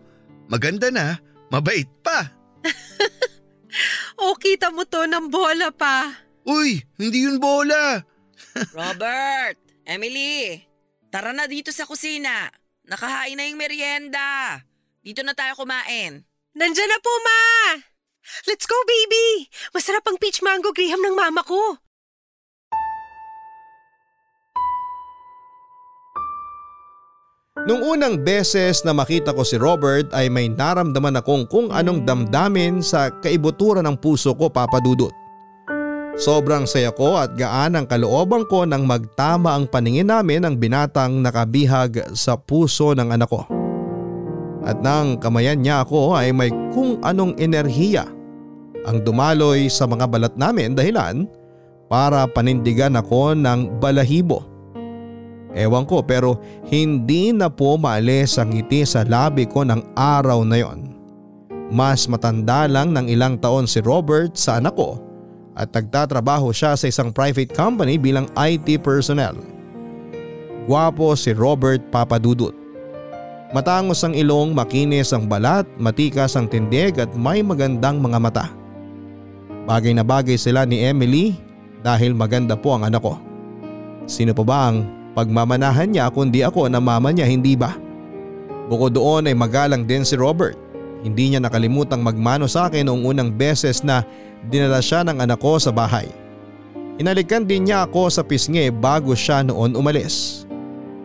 Maganda na, mabait pa. O kita mo to ng bola pa. Uy, hindi yun bola. Robert! Emily! Tara na dito sa kusina. Nakahain na yung merienda. Dito na tayo kumain. Nandyan na po, ma! Let's go, baby! Masarap ang peach mango graham ng mama ko. Nung unang beses na makita ko si Robert ay may naramdaman akong kung anong damdamin sa kaibuturan ng puso ko papadudot. Sobrang saya ko at gaan ang kalooban ko nang magtama ang paningin namin ng binatang nakabihag sa puso ng anak ko. At nang kamayan niya ako ay may kung anong enerhiya ang dumaloy sa mga balat namin dahilan para panindigan ako ng balahibo. Ewan ko pero hindi na po maalis ang ngiti sa labi ko ng araw na yon. Mas matanda lang ng ilang taon si Robert sa anak ko at nagtatrabaho siya sa isang private company bilang IT personnel. Gwapo si Robert Papadudut. Matangos ang ilong, makinis ang balat, matikas ang tindig at may magandang mga mata. Bagay na bagay sila ni Emily dahil maganda po ang anak ko. Sino pa ba ang pagmamanahan niya kundi ako na mama niya hindi ba? Bukod doon ay magalang din si Robert. Hindi niya nakalimutang magmano sa akin noong unang beses na dinala siya ng anak ko sa bahay. Inalikan din niya ako sa pisngi bago siya noon umalis.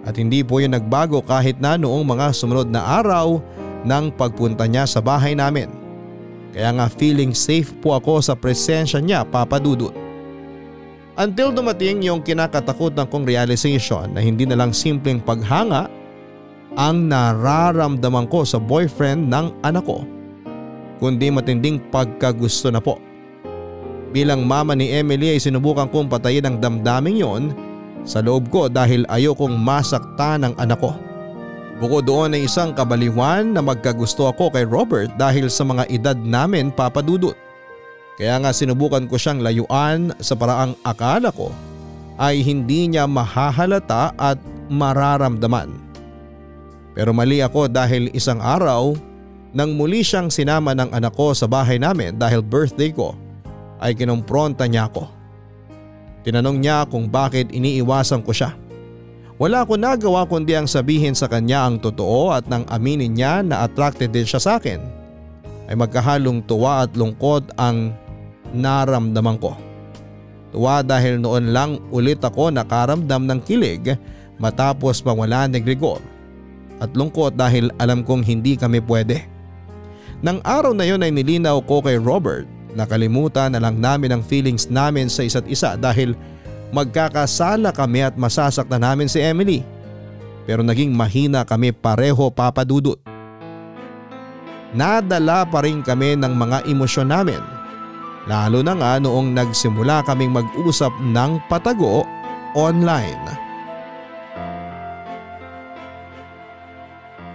At hindi po yun nagbago kahit na noong mga sumunod na araw ng pagpunta niya sa bahay namin. Kaya nga feeling safe po ako sa presensya niya papadudot. Until dumating yung kinakatakutan kong realization na hindi na lang simpleng paghanga ang nararamdaman ko sa boyfriend ng anak ko, kundi matinding pagkagusto na po. Bilang mama ni Emily ay sinubukan kong patayin ang damdaming yon sa loob ko dahil ayokong masaktan ang anak ko. Bukod doon ay isang kabaliwan na magkagusto ako kay Robert dahil sa mga edad namin papadudot. Kaya nga sinubukan ko siyang layuan sa paraang akala ko ay hindi niya mahahalata at mararamdaman. Pero mali ako dahil isang araw nang muli siyang sinama ng anak ko sa bahay namin dahil birthday ko ay kinumpronta niya ako. Tinanong niya kung bakit iniiwasan ko siya. Wala ko nagawa kundi ang sabihin sa kanya ang totoo at nang aminin niya na attracted din siya sa akin ay magkahalong tuwa at lungkot ang naramdaman ko. Tuwa dahil noon lang ulit ako nakaramdam ng kilig matapos mawala ni Gregor at lungkot dahil alam kong hindi kami pwede. Nang araw na yon ay nilinaw ko kay Robert nakalimutan na lang namin ang feelings namin sa isa't isa dahil magkakasala kami at masasaktan namin si Emily. Pero naging mahina kami pareho papadudot. Nadala pa rin kami ng mga emosyon namin Lalo na nga noong nagsimula kaming mag-usap ng patago online.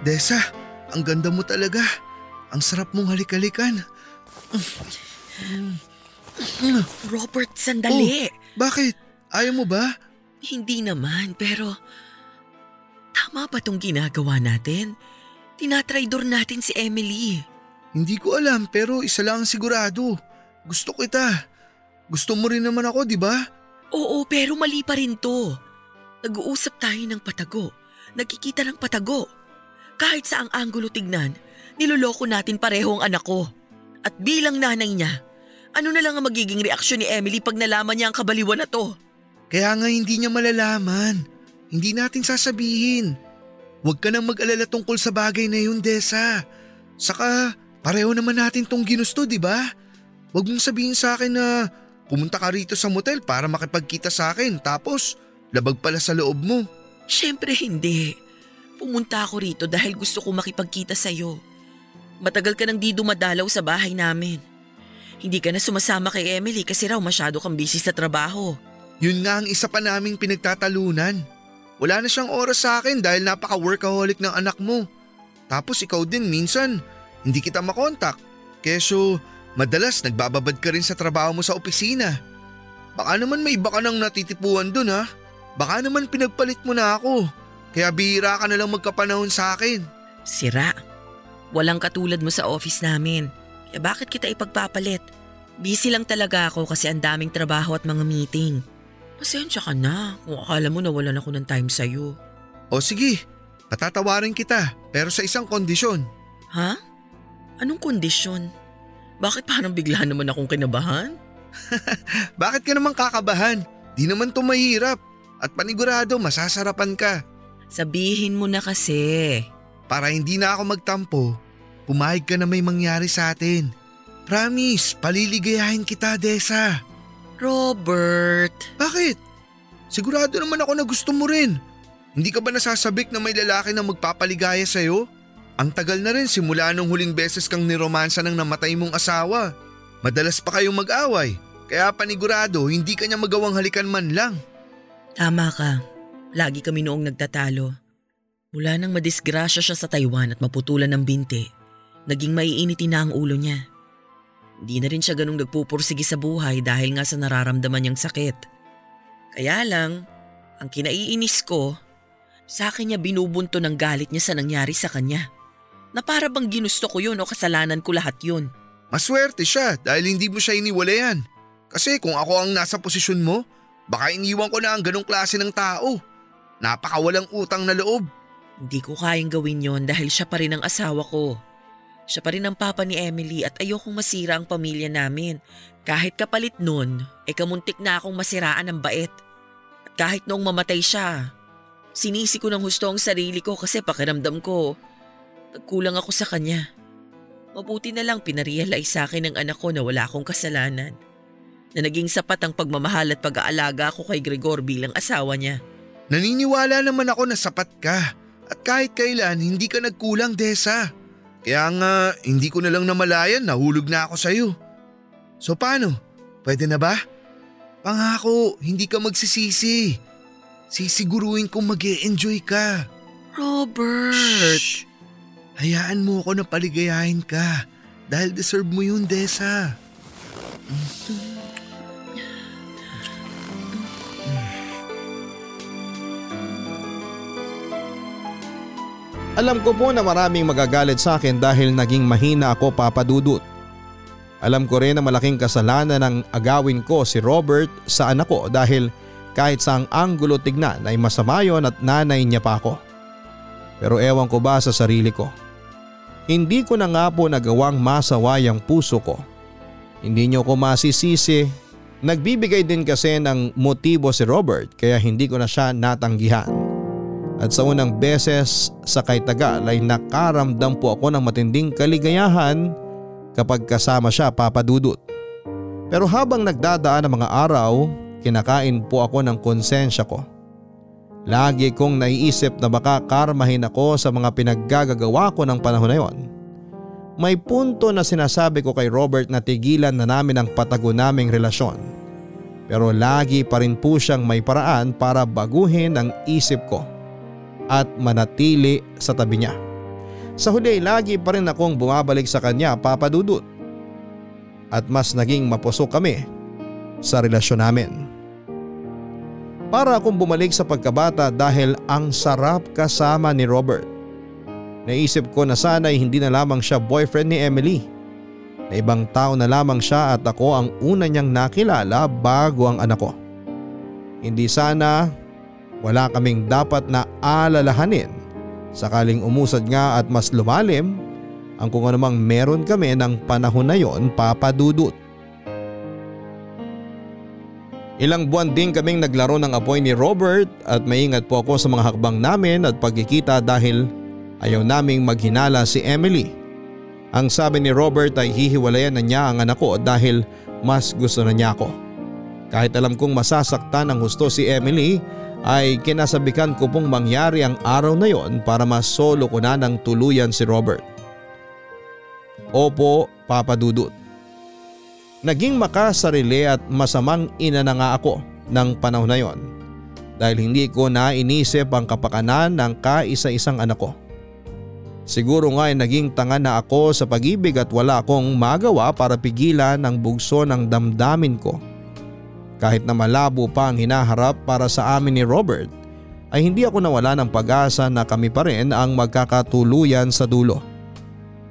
Desa, ang ganda mo talaga. Ang sarap mong halik-halikan. Robert, sandali. Bakit? Ayaw mo ba? Hindi naman, pero tama ba tong ginagawa natin? Tinatraidor natin si Emily. Hindi ko alam pero isa lang ang sigurado. Gusto kita. Gusto mo rin naman ako, di ba? Oo, pero mali pa rin to. Nag-uusap tayo ng patago. Nagkikita ng patago. Kahit sa ang anggulo tignan, niloloko natin pareho ang anak ko. At bilang nanay niya, ano na lang ang magiging reaksyon ni Emily pag nalaman niya ang kabaliwan na to? Kaya nga hindi niya malalaman. Hindi natin sasabihin. Huwag ka nang mag-alala tungkol sa bagay na yun, Desa. Saka, pareho naman natin tong ginusto, di ba? Huwag mong sabihin sa akin na pumunta ka rito sa motel para makipagkita sa akin tapos labag pala sa loob mo. Siyempre hindi. Pumunta ako rito dahil gusto ko makipagkita sa'yo. Matagal ka nang di dumadalaw sa bahay namin. Hindi ka na sumasama kay Emily kasi raw masyado kang busy sa trabaho. Yun nga ang isa pa naming pinagtatalunan. Wala na siyang oras sa akin dahil napaka-workaholic ng anak mo. Tapos ikaw din minsan, hindi kita makontak. Keso Madalas nagbababad ka rin sa trabaho mo sa opisina. Baka naman may iba ka nang natitipuan dun ha. Baka naman pinagpalit mo na ako. Kaya bihira ka na lang magkapanahon sa akin. Sira. Walang katulad mo sa office namin. Kaya bakit kita ipagpapalit? Busy lang talaga ako kasi ang daming trabaho at mga meeting. Pasensya ka na kung akala mo nawalan ako ng time sa'yo. O sige, patatawarin kita pero sa isang kondisyon. Ha? Anong kondisyon? Bakit parang bigla naman akong kinabahan? Bakit ka naman kakabahan? Di naman to mahirap. At panigurado masasarapan ka. Sabihin mo na kasi. Para hindi na ako magtampo, pumayag ka na may mangyari sa atin. Promise, paliligayahin kita, Desa. Robert. Bakit? Sigurado naman ako na gusto mo rin. Hindi ka ba nasasabik na may lalaki na magpapaligaya sa'yo? Ang tagal na rin simula nung huling beses kang niromansa ng namatay mong asawa. Madalas pa kayong mag-away, kaya panigurado hindi kanya magawang halikan man lang. Tama ka. Lagi kami noong nagtatalo. Mula nang madisgrasya siya sa Taiwan at maputulan ng binti, naging maiiniti na ang ulo niya. Hindi na rin siya ganong nagpupursige sa buhay dahil nga sa nararamdaman niyang sakit. Kaya lang, ang kinaiinis ko, sa akin niya binubunto ng galit niya sa nangyari sa kanya na para bang ginusto ko yun o kasalanan ko lahat yun. Maswerte siya dahil hindi mo siya iniwalayan. Kasi kung ako ang nasa posisyon mo, baka iniwan ko na ang ganong klase ng tao. Napakawalang utang na loob. Hindi ko kayang gawin yon dahil siya pa rin ang asawa ko. Siya pa rin ang papa ni Emily at ayokong masira ang pamilya namin. Kahit kapalit nun, ay kamuntik na akong masiraan ng bait. At kahit noong mamatay siya, sinisi ko ng husto ang sarili ko kasi pakiramdam ko Nagkulang ako sa kanya. Mabuti na lang pinarealize sa akin ng anak ko na wala akong kasalanan. Na naging sapat ang pagmamahal at pag-aalaga ko kay Gregor bilang asawa niya. Naniniwala naman ako na sapat ka At kahit kailan hindi ka nagkulang Desa. Kaya nga hindi ko na lang namalayan nahulog na ako sa'yo. So paano? Pwede na ba? Pangako, hindi ka magsisisi. Sisiguruhin kong mag enjoy ka. Robert! Shh! Hayaan mo ako na paligayahin ka dahil deserve mo yun, Desa. Alam ko po na maraming magagalit sa akin dahil naging mahina ako papadudot. Alam ko rin na malaking kasalanan ng agawin ko si Robert sa anak ko dahil kahit saang anggulo tignan ay masama yon at nanay niya pa ako. Pero ewan ko ba sa sarili ko. Hindi ko na nga po nagawang masaway ang puso ko. Hindi niyo ko masisisi. Nagbibigay din kasi ng motibo si Robert kaya hindi ko na siya natanggihan. At sa unang beses sa kay Tagal ay nakaramdam po ako ng matinding kaligayahan kapag kasama siya papadudot. Pero habang nagdadaan ang mga araw, kinakain po ako ng konsensya ko. Lagi kong naiisip na baka karmahin ako sa mga pinaggagagawa ko ng panahon na yon. May punto na sinasabi ko kay Robert na tigilan na namin ang patago naming relasyon. Pero lagi pa rin po siyang may paraan para baguhin ang isip ko at manatili sa tabi niya. Sa huli lagi pa rin akong bumabalik sa kanya papadudot. At mas naging mapusok kami sa relasyon namin. Para akong bumalik sa pagkabata dahil ang sarap kasama ni Robert. Naisip ko na sana'y hindi na lamang siya boyfriend ni Emily. Na ibang tao na lamang siya at ako ang una niyang nakilala bago ang anak ko. Hindi sana wala kaming dapat na alalahanin sakaling umusad nga at mas lumalim ang kung anumang meron kami ng panahon na yon papadudot. Ilang buwan din kaming naglaro ng apoy ni Robert at maingat po ako sa mga hakbang namin at pagkikita dahil ayaw naming maghinala si Emily. Ang sabi ni Robert ay hihiwalayan na niya ang anak ko dahil mas gusto na niya ako. Kahit alam kong masasaktan ng gusto si Emily ay kinasabikan ko pong mangyari ang araw na yon para masolo ko na ng tuluyan si Robert. Opo, Papa Dudut. Naging makasarili at masamang ina na nga ako ng panahon na yon dahil hindi ko na inisip ang kapakanan ng kaisa-isang anak ko. Siguro nga ay naging tanga na ako sa pag-ibig at wala akong magawa para pigilan ang bugso ng damdamin ko. Kahit na malabo pa ang hinaharap para sa amin ni Robert ay hindi ako nawala ng pag-asa na kami pa rin ang magkakatuluyan sa dulo.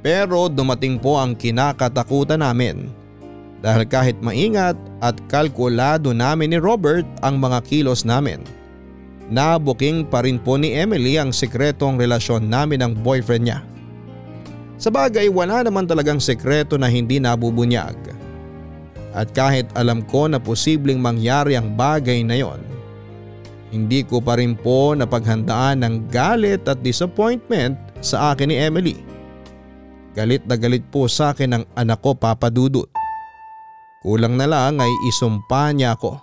Pero dumating po ang kinakatakutan namin dahil kahit maingat at kalkulado namin ni Robert ang mga kilos namin. Nabuking pa rin po ni Emily ang sekretong relasyon namin ng boyfriend niya. Sa bagay wala naman talagang sekreto na hindi nabubunyag. At kahit alam ko na posibleng mangyari ang bagay na yon, hindi ko pa rin po napaghandaan ng galit at disappointment sa akin ni Emily. Galit na galit po sa akin ang anak ko papadudot. Kulang na lang ay isumpa niya ako.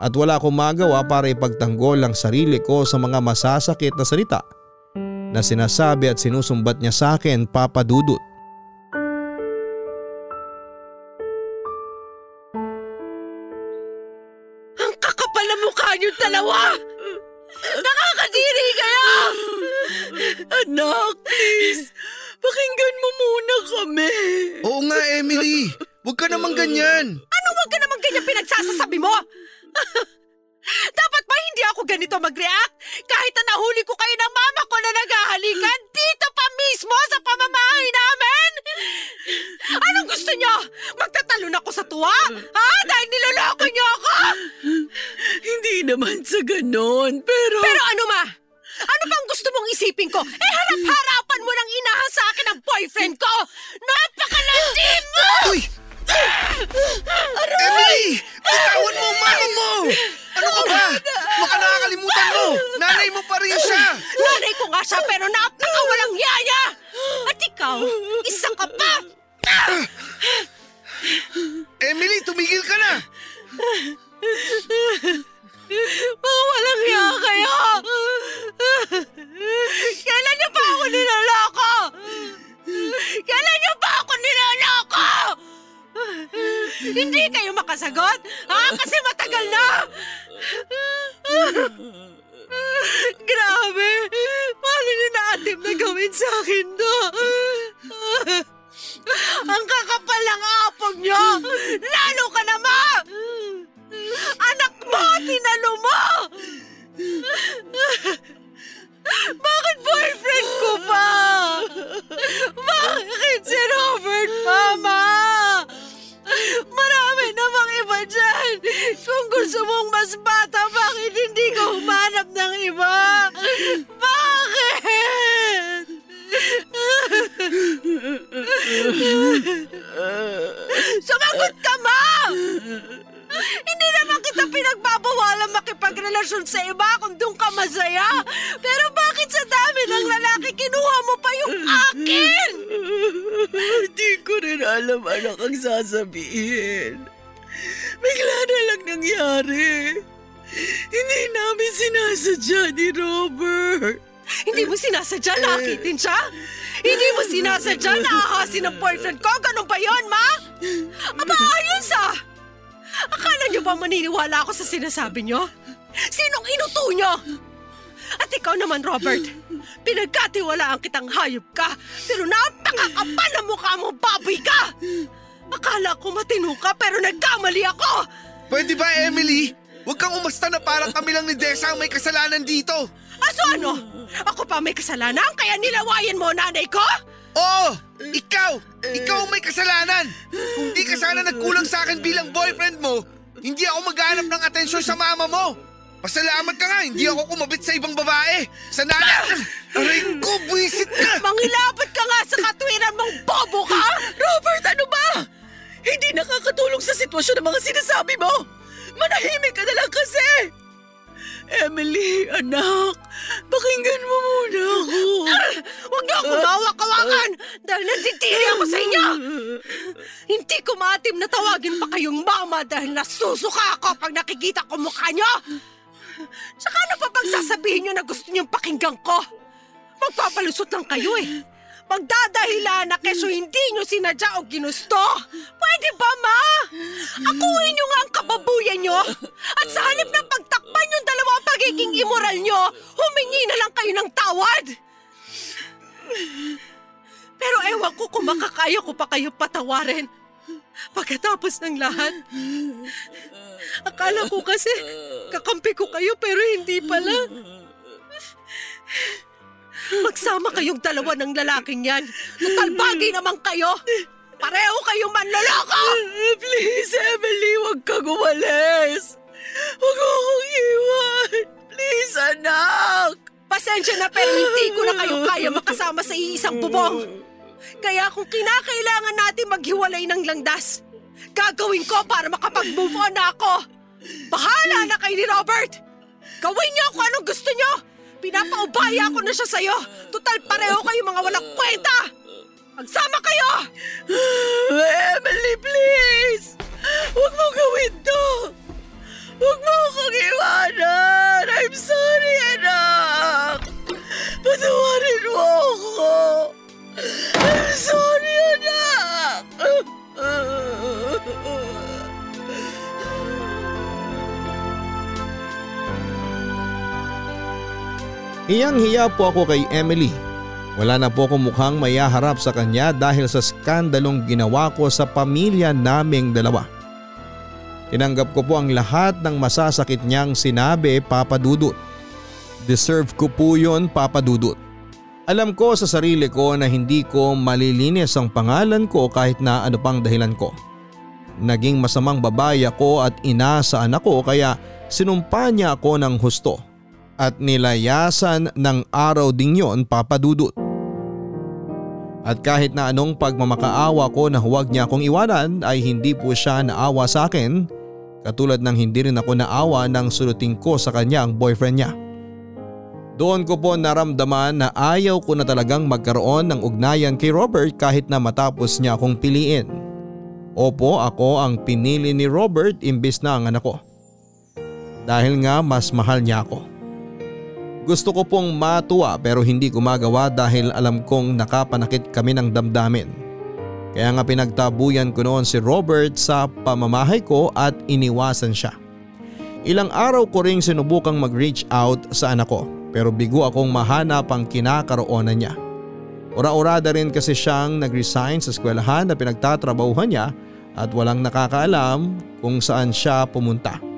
At wala akong magawa para ipagtanggol ang sarili ko sa mga masasakit na salita na sinasabi at sinusumbat niya sa akin papadudot. Anak, please! Pakinggan mo muna kami. Oo nga, Emily. Huwag ka naman ganyan. Ano wag ka naman ganyan pinagsasasabi mo? Dapat ba hindi ako ganito mag-react? Kahit na nahuli ko kayo ng mama ko na naghahalikan dito pa mismo sa pamamahay namin? Anong gusto niyo? Magtatalon ako sa tuwa? Ha? Dahil niloloko niyo ako? Hindi naman sa ganon, pero... Pero ano ma? Ano bang gusto mong isipin ko? Eh harap-harapan mo nang inahan sa akin ang boyfriend ko! Napakalandi mo! Uy! Emily! Bitawan mo ang mama mo! Ano ka ba? Baka nakakalimutan mo! Nanay mo pa rin siya! Nanay ko nga siya pero napakawalang yaya! At ikaw, isa ka pa! Emily, tumigil ka na! Mga walang hiya kayo! Kailan niyo pa ako nilaloko? Kailan niyo pa ako nilaloko? Hindi kayo makasagot? Ha? Kasi matagal na! Grabe! Paano niyo na-attempt na gawin sa akin to? Ang kakapal ng apog niyo! Lalo ka naman! Anak mo! Tinalo mo! Bakit boyfriend ko pa? Bakit si Robert, Mama? Marami namang iba dyan. Kung gusto mong mas bata, bakit hindi ka humanap ng iba? Bakit? Sumagot ka, Ma! Hindi naman kita pinagbabawalan makipagrelasyon sa iba kung doon ka masaya. Pero bakit sa dami ng lalaki kinuha mo pa yung akin? Hindi ko rin alam anak ang sasabihin. Bigla na lang nangyari. Hindi namin sinasadya ni Robert. Hindi mo sinasadya na akitin siya? Hindi mo sinasadya na ahasin ng boyfriend ko? Ganun ba yun, ma? Aba, ayos ah! Akala niyo ba maniniwala ako sa sinasabi niyo? Sinong inuto niyo? At ikaw naman, Robert, pinagkatiwalaan kitang hayop ka, pero napakakapal na mukha mo, baboy ka! Akala ko matino ka, pero nagkamali ako! Pwede ba, Emily? Huwag kang umasta na parang kami lang ni Desa ang may kasalanan dito. Aso ano? Ako pa may kasalanan, kaya nilawayan mo nanay ko? Oo! Ikaw! Ikaw ang may kasalanan! Kung di ka sana nagkulang sa akin bilang boyfriend mo, hindi ako maghanap ng atensyon sa mama mo! Pasalamat ka nga, hindi ako kumabit sa ibang babae! Sa nana... Aray ko, buwisit ka! Mangilapit ka nga sa katwiran mong bobo ka! Robert, ano ba? Hindi nakakatulong sa sitwasyon ng mga sinasabi mo. Manahimik ka na lang kasi. Emily, anak, pakinggan mo muna ako. Huwag niyo ako mawak-kawakan dahil nanditiri ako sa inyo! Hindi ko maatim na tawagin pa kayong mama dahil nasusuka ako pag nakikita ko mukha niyo! Tsaka ano pa bang sasabihin niyo na gusto niyong pakinggan ko? Magpapalusot lang kayo eh. Magdadahilan na keso hindi niyo sinadya o ginusto. Pwede ba, ma? Akuin niyo nga ang kababuyan niyo. At sa halip na pagtakpan yung dalawa pagiging immoral niyo, humingi na lang kayo ng tawad. Pero ewan ko kung makakaya ko pa kayo patawarin. Pagkatapos ng lahat. Akala ko kasi kakampi ko kayo pero hindi pala. Magsama kayong dalawa ng lalaking yan. Total bagay naman kayo. Pareho kayong manloloko! Please, Emily, huwag kang umalis. Huwag akong iwan. Please, anak. Pasensya na pero hindi ko na kayo kaya makasama sa iisang bubong. Kaya kung kinakailangan natin maghiwalay ng langdas, gagawin ko para makapag-move on na ako. Bahala na kayo ni Robert. Gawin niyo kung anong gusto niyo. Pinapaubaya ko na siya sa'yo. Total pareho kayo mga walang kwenta. Magsama kayo! Hiyang-hiya po ako kay Emily. Wala na po akong mukhang mayaharap sa kanya dahil sa skandalong ginawa ko sa pamilya naming dalawa. Tinanggap ko po ang lahat ng masasakit niyang sinabi Papa Dudut. Deserve ko po yun Papa Dudut. Alam ko sa sarili ko na hindi ko malilinis ang pangalan ko kahit na ano pang dahilan ko. Naging masamang babae ako at ina sa anak ko kaya sinumpa niya ako ng husto at nilayasan ng araw ding yon papadudot. At kahit na anong pagmamakaawa ko na huwag niya akong iwanan ay hindi po siya naawa sa akin katulad ng hindi rin ako naawa ng suluting ko sa kanya ang boyfriend niya. Doon ko po naramdaman na ayaw ko na talagang magkaroon ng ugnayan kay Robert kahit na matapos niya akong piliin. Opo ako ang pinili ni Robert imbis na ang anak ko. Dahil nga mas mahal niya ako. Gusto ko pong matuwa pero hindi ko magawa dahil alam kong nakapanakit kami ng damdamin. Kaya nga pinagtabuyan ko noon si Robert sa pamamahay ko at iniwasan siya. Ilang araw ko ring sinubukang mag-reach out sa anak ko pero bigo akong mahanap ang kinakaroonan niya. Ura-urada rin kasi siyang nag-resign sa eskwelahan na pinagtatrabahuhan niya at walang nakakaalam kung saan siya pumunta.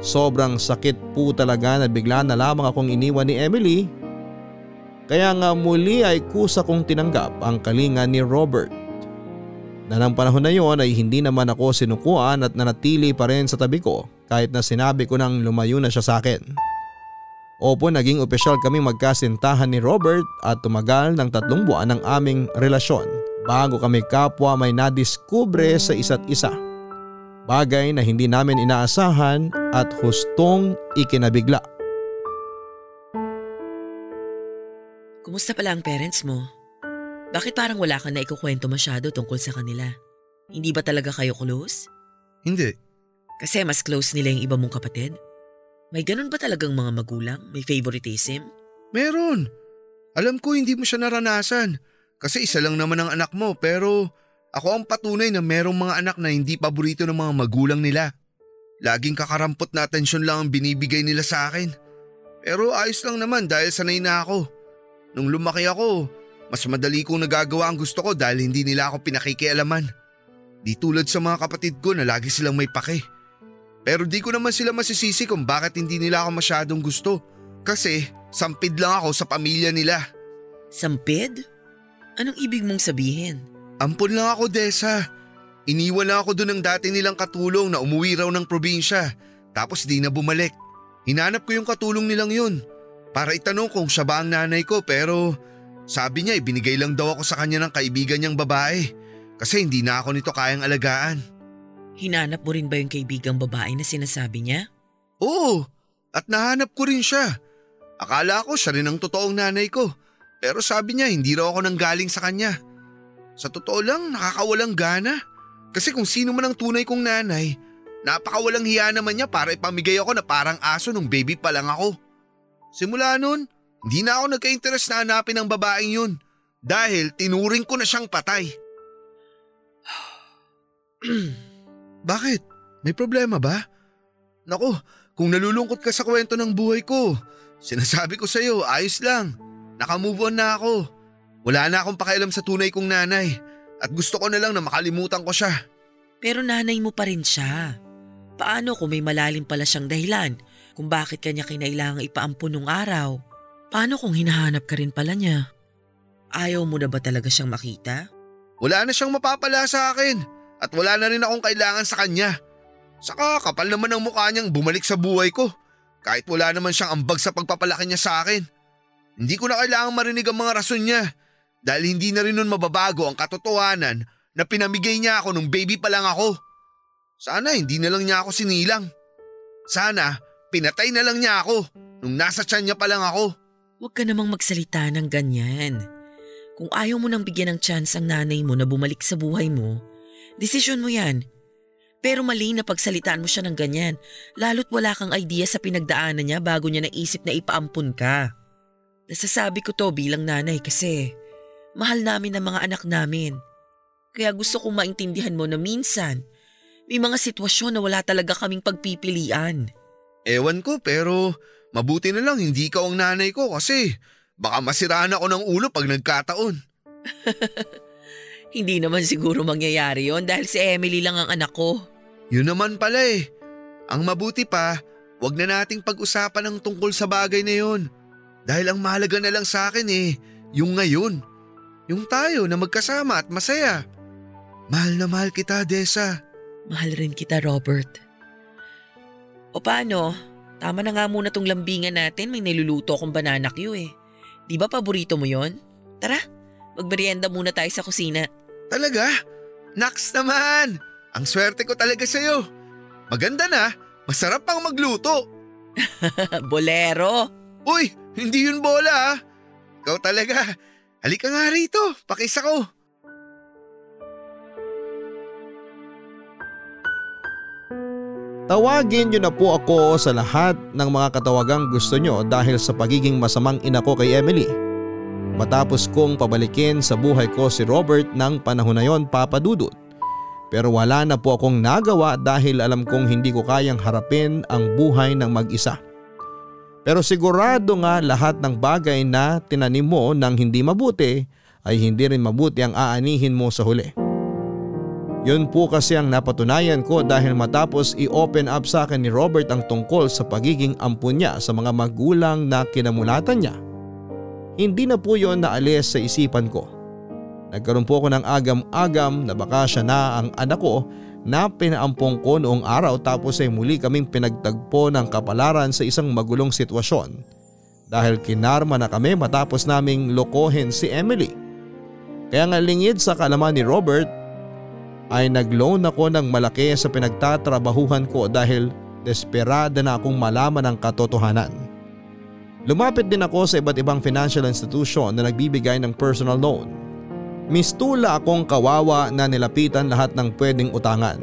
Sobrang sakit po talaga na bigla na lamang akong iniwan ni Emily. Kaya nga muli ay kusa kong tinanggap ang kalinga ni Robert. Na ng panahon na yon ay hindi naman ako sinukuan at nanatili pa rin sa tabi ko kahit na sinabi ko nang lumayo na siya sa akin. Opo naging opisyal kami magkasintahan ni Robert at tumagal ng tatlong buwan ang aming relasyon bago kami kapwa may nadiskubre sa isa't isa. Bagay na hindi namin inaasahan at hustong ikinabigla. Kumusta pala ang parents mo? Bakit parang wala kang naikukwento masyado tungkol sa kanila? Hindi ba talaga kayo close? Hindi. Kasi mas close nila yung iba mong kapatid? May ganun ba talagang mga magulang? May favoritism? Meron. Alam ko hindi mo siya naranasan. Kasi isa lang naman ang anak mo pero ako ang patunay na merong mga anak na hindi paborito ng mga magulang nila. Laging kakarampot na atensyon lang ang binibigay nila sa akin. Pero ayos lang naman dahil sanay na ako. Nung lumaki ako, mas madali kong nagagawa ang gusto ko dahil hindi nila ako pinakikialaman. Di tulad sa mga kapatid ko na lagi silang may pake. Pero di ko naman sila masisisi kung bakit hindi nila ako masyadong gusto. Kasi sampid lang ako sa pamilya nila. Sampid? Anong ibig mong sabihin? Ampon lang ako, Desa. Iniwan lang ako doon ng dati nilang katulong na umuwi raw ng probinsya. Tapos di na bumalik. Hinanap ko yung katulong nilang yun. Para itanong kung siya ba ang nanay ko pero sabi niya ibinigay lang daw ako sa kanya ng kaibigan niyang babae. Kasi hindi na ako nito kayang alagaan. Hinanap mo rin ba yung kaibigang babae na sinasabi niya? Oo, at nahanap ko rin siya. Akala ko siya rin ang totoong nanay ko. Pero sabi niya hindi raw ako nang galing sa kanya. Sa totoo lang nakakawalang gana. Kasi kung sino man ang tunay kong nanay, napakawalang hiya naman niya para ipamigay ako na parang aso nung baby pa lang ako. Simula nun, hindi na ako nagka-interest na hanapin ang babaeng yun. Dahil tinuring ko na siyang patay. Bakit? May problema ba? Nako, kung nalulungkot ka sa kwento ng buhay ko, sinasabi ko sa'yo, ayos lang. Nakamove on na ako. Wala na akong pakialam sa tunay kong nanay at gusto ko na lang na makalimutan ko siya. Pero nanay mo pa rin siya. Paano kung may malalim pala siyang dahilan kung bakit kanya kinailangang ipaampun nung araw? Paano kung hinahanap ka rin pala niya? Ayaw mo na ba talaga siyang makita? Wala na siyang mapapala sa akin at wala na rin akong kailangan sa kanya. Saka kapal naman ang mukha niyang bumalik sa buhay ko kahit wala naman siyang ambag sa pagpapalaki niya sa akin. Hindi ko na kailangang marinig ang mga rason niya dahil hindi na rin nun mababago ang katotohanan na pinamigay niya ako nung baby pa lang ako. Sana hindi na lang niya ako sinilang. Sana pinatay na lang niya ako nung nasa tiyan niya pa lang ako. Huwag ka namang magsalita ng ganyan. Kung ayaw mo nang bigyan ng chance ang nanay mo na bumalik sa buhay mo, desisyon mo yan. Pero mali na pagsalitaan mo siya ng ganyan, lalo't wala kang idea sa pinagdaanan niya bago niya naisip na ipaampun ka. Nasasabi ko to bilang nanay kasi mahal namin ang mga anak namin. Kaya gusto kong maintindihan mo na minsan, may mga sitwasyon na wala talaga kaming pagpipilian. Ewan ko pero mabuti na lang hindi ka ang nanay ko kasi baka masiraan ako ng ulo pag nagkataon. Hindi naman siguro mangyayari yon dahil si Emily lang ang anak ko. Yun naman pala eh. Ang mabuti pa, wag na nating pag-usapan ang tungkol sa bagay na yun. Dahil ang mahalaga na lang sa akin eh, yung ngayon. Yung tayo na magkasama at masaya. Mahal na mahal kita, Desa. Mahal rin kita, Robert. O paano? Tama na nga muna tong lambingan natin. May niluluto akong banana Q eh. Di ba paborito mo yon? Tara, magmerienda muna tayo sa kusina. Talaga? Naks naman! Ang swerte ko talaga sa'yo. Maganda na, masarap pang magluto. Bolero! Uy, hindi yun bola ah. Ikaw talaga. Halika nga rito, pakisa ko. Tawagin niyo na po ako sa lahat ng mga katawagang gusto nyo dahil sa pagiging masamang ina ko kay Emily. Matapos kong pabalikin sa buhay ko si Robert ng panahon na yon papadudot. Pero wala na po akong nagawa dahil alam kong hindi ko kayang harapin ang buhay ng mag-isa. Pero sigurado nga lahat ng bagay na tinanim mo ng hindi mabuti ay hindi rin mabuti ang aanihin mo sa huli. Yun po kasi ang napatunayan ko dahil matapos i-open up sa akin ni Robert ang tungkol sa pagiging ampun niya sa mga magulang na kinamulatan niya. Hindi na po yon naalis sa isipan ko. Nagkaroon po ako ng agam-agam na baka siya na ang anak ko na pinaampong ko noong araw tapos ay muli kaming pinagtagpo ng kapalaran sa isang magulong sitwasyon dahil kinarma na kami matapos naming lokohin si Emily. Kaya nga lingid sa kalaman ni Robert ay nag-loan ako ng malaki sa pinagtatrabahuhan ko dahil desperada na akong malaman ang katotohanan. Lumapit din ako sa iba't ibang financial institution na nagbibigay ng personal loan. Mistula akong kawawa na nilapitan lahat ng pwedeng utangan.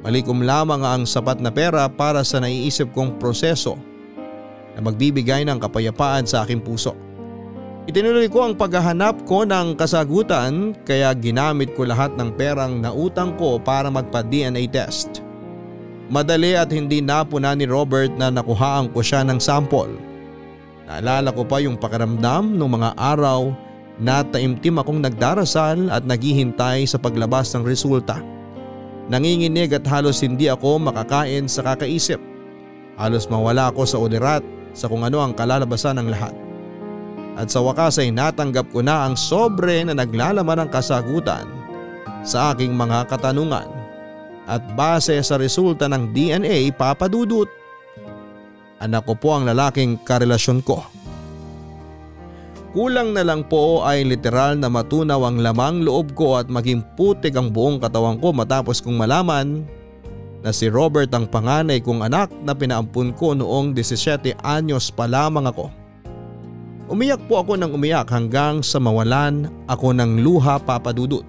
Malikom lamang ang sapat na pera para sa naiisip kong proseso na magbibigay ng kapayapaan sa aking puso. Itinuloy ko ang paghahanap ko ng kasagutan kaya ginamit ko lahat ng perang nautang ko para magpa-DNA test. Madali at hindi napuna ni Robert na nakuhaan ko siya ng sample. Naalala ko pa yung pakiramdam ng mga araw na taimtim akong nagdarasal at naghihintay sa paglabas ng resulta. Nanginginig at halos hindi ako makakain sa kakaisip. Halos mawala ako sa ulirat sa kung ano ang kalalabasan ng lahat. At sa wakas ay natanggap ko na ang sobre na naglalaman ng kasagutan sa aking mga katanungan. At base sa resulta ng DNA papadudot, anak ko po ang lalaking karelasyon ko. Kulang na lang po ay literal na matunaw ang lamang loob ko at maging putik ang buong katawan ko matapos kong malaman na si Robert ang panganay kong anak na pinaampun ko noong 17 anyos pa lamang ako. Umiyak po ako ng umiyak hanggang sa mawalan ako ng luha papadudot.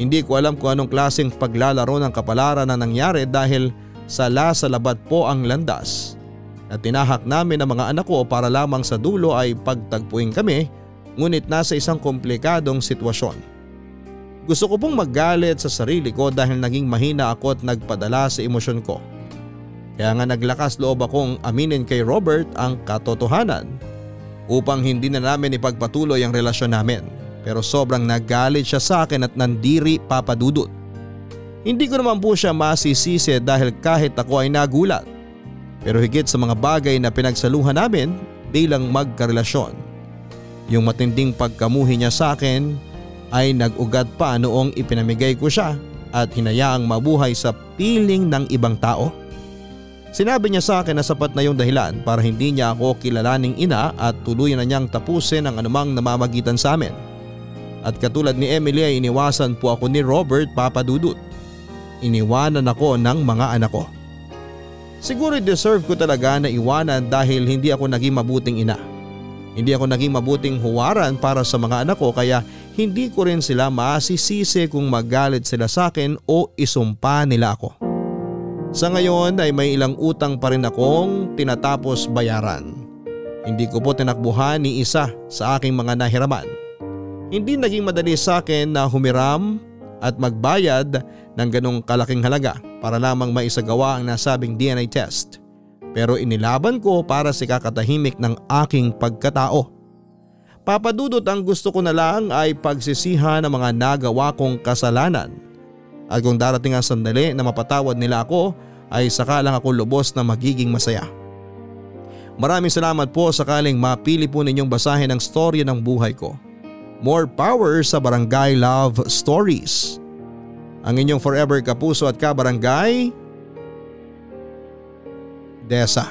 Hindi ko alam kung anong klaseng paglalaro ng kapalaran na nangyari dahil sala sa labat po ang landas na tinahak namin ang mga anak ko para lamang sa dulo ay pagtagpuin kami ngunit nasa isang komplikadong sitwasyon. Gusto ko pong maggalit sa sarili ko dahil naging mahina ako at nagpadala sa emosyon ko. Kaya nga naglakas loob akong aminin kay Robert ang katotohanan upang hindi na namin ipagpatuloy ang relasyon namin. Pero sobrang nagalit siya sa akin at nandiri papadudot. Hindi ko naman po siya masisisi dahil kahit ako ay nagulat. Pero higit sa mga bagay na pinagsaluhan namin bilang magkarelasyon. Yung matinding pagkamuhi niya sa akin ay nag-ugat pa noong ipinamigay ko siya at hinayaang mabuhay sa piling ng ibang tao. Sinabi niya sa akin na sapat na yung dahilan para hindi niya ako kilalaning ina at tuluyan na niyang tapusin ang anumang namamagitan sa amin. At katulad ni Emily ay iniwasan po ako ni Robert papadudot. Iniwanan ako ng mga anak ko. Siguro deserve ko talaga na iwanan dahil hindi ako naging mabuting ina. Hindi ako naging mabuting huwaran para sa mga anak ko kaya hindi ko rin sila masisisi kung magalit sila sa akin o isumpa nila ako. Sa ngayon ay may ilang utang pa rin akong tinatapos bayaran. Hindi ko po tinakbuhan ni isa sa aking mga nahiraman. Hindi naging madali sa akin na humiram at magbayad ng ganong kalaking halaga para lamang maisagawa ang nasabing DNA test. Pero inilaban ko para si kakatahimik ng aking pagkatao. Papadudot ang gusto ko na lang ay pagsisihan ng mga nagawa kong kasalanan at kung darating ang sandali na mapatawad nila ako ay saka lang ako lubos na magiging masaya. Maraming salamat po sakaling mapili po ninyong basahin ang storya ng buhay ko. More power sa Barangay Love Stories. Ang inyong forever kapuso at kabarangay, Desa.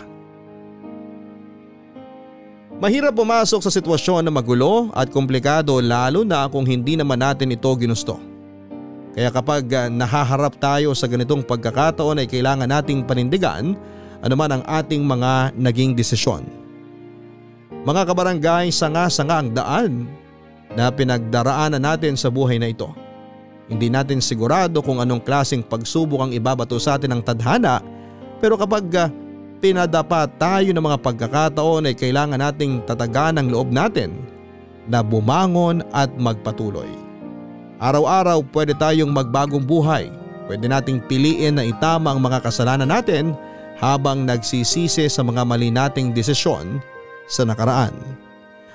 Mahirap pumasok sa sitwasyon na magulo at komplikado lalo na kung hindi naman natin ito ginusto. Kaya kapag uh, nahaharap tayo sa ganitong pagkakataon ay kailangan nating panindigan anuman ang ating mga naging desisyon. Mga kabarangay, sanga-sanga ang daan na pinagdaraanan natin sa buhay na ito. Hindi natin sigurado kung anong klaseng pagsubok ang ibabato sa atin ng tadhana pero kapag pinadapa tayo ng mga pagkakataon ay kailangan nating tatagan ang loob natin na bumangon at magpatuloy. Araw-araw pwede tayong magbagong buhay. Pwede nating piliin na itama ang mga kasalanan natin habang nagsisisi sa mga mali nating desisyon sa nakaraan.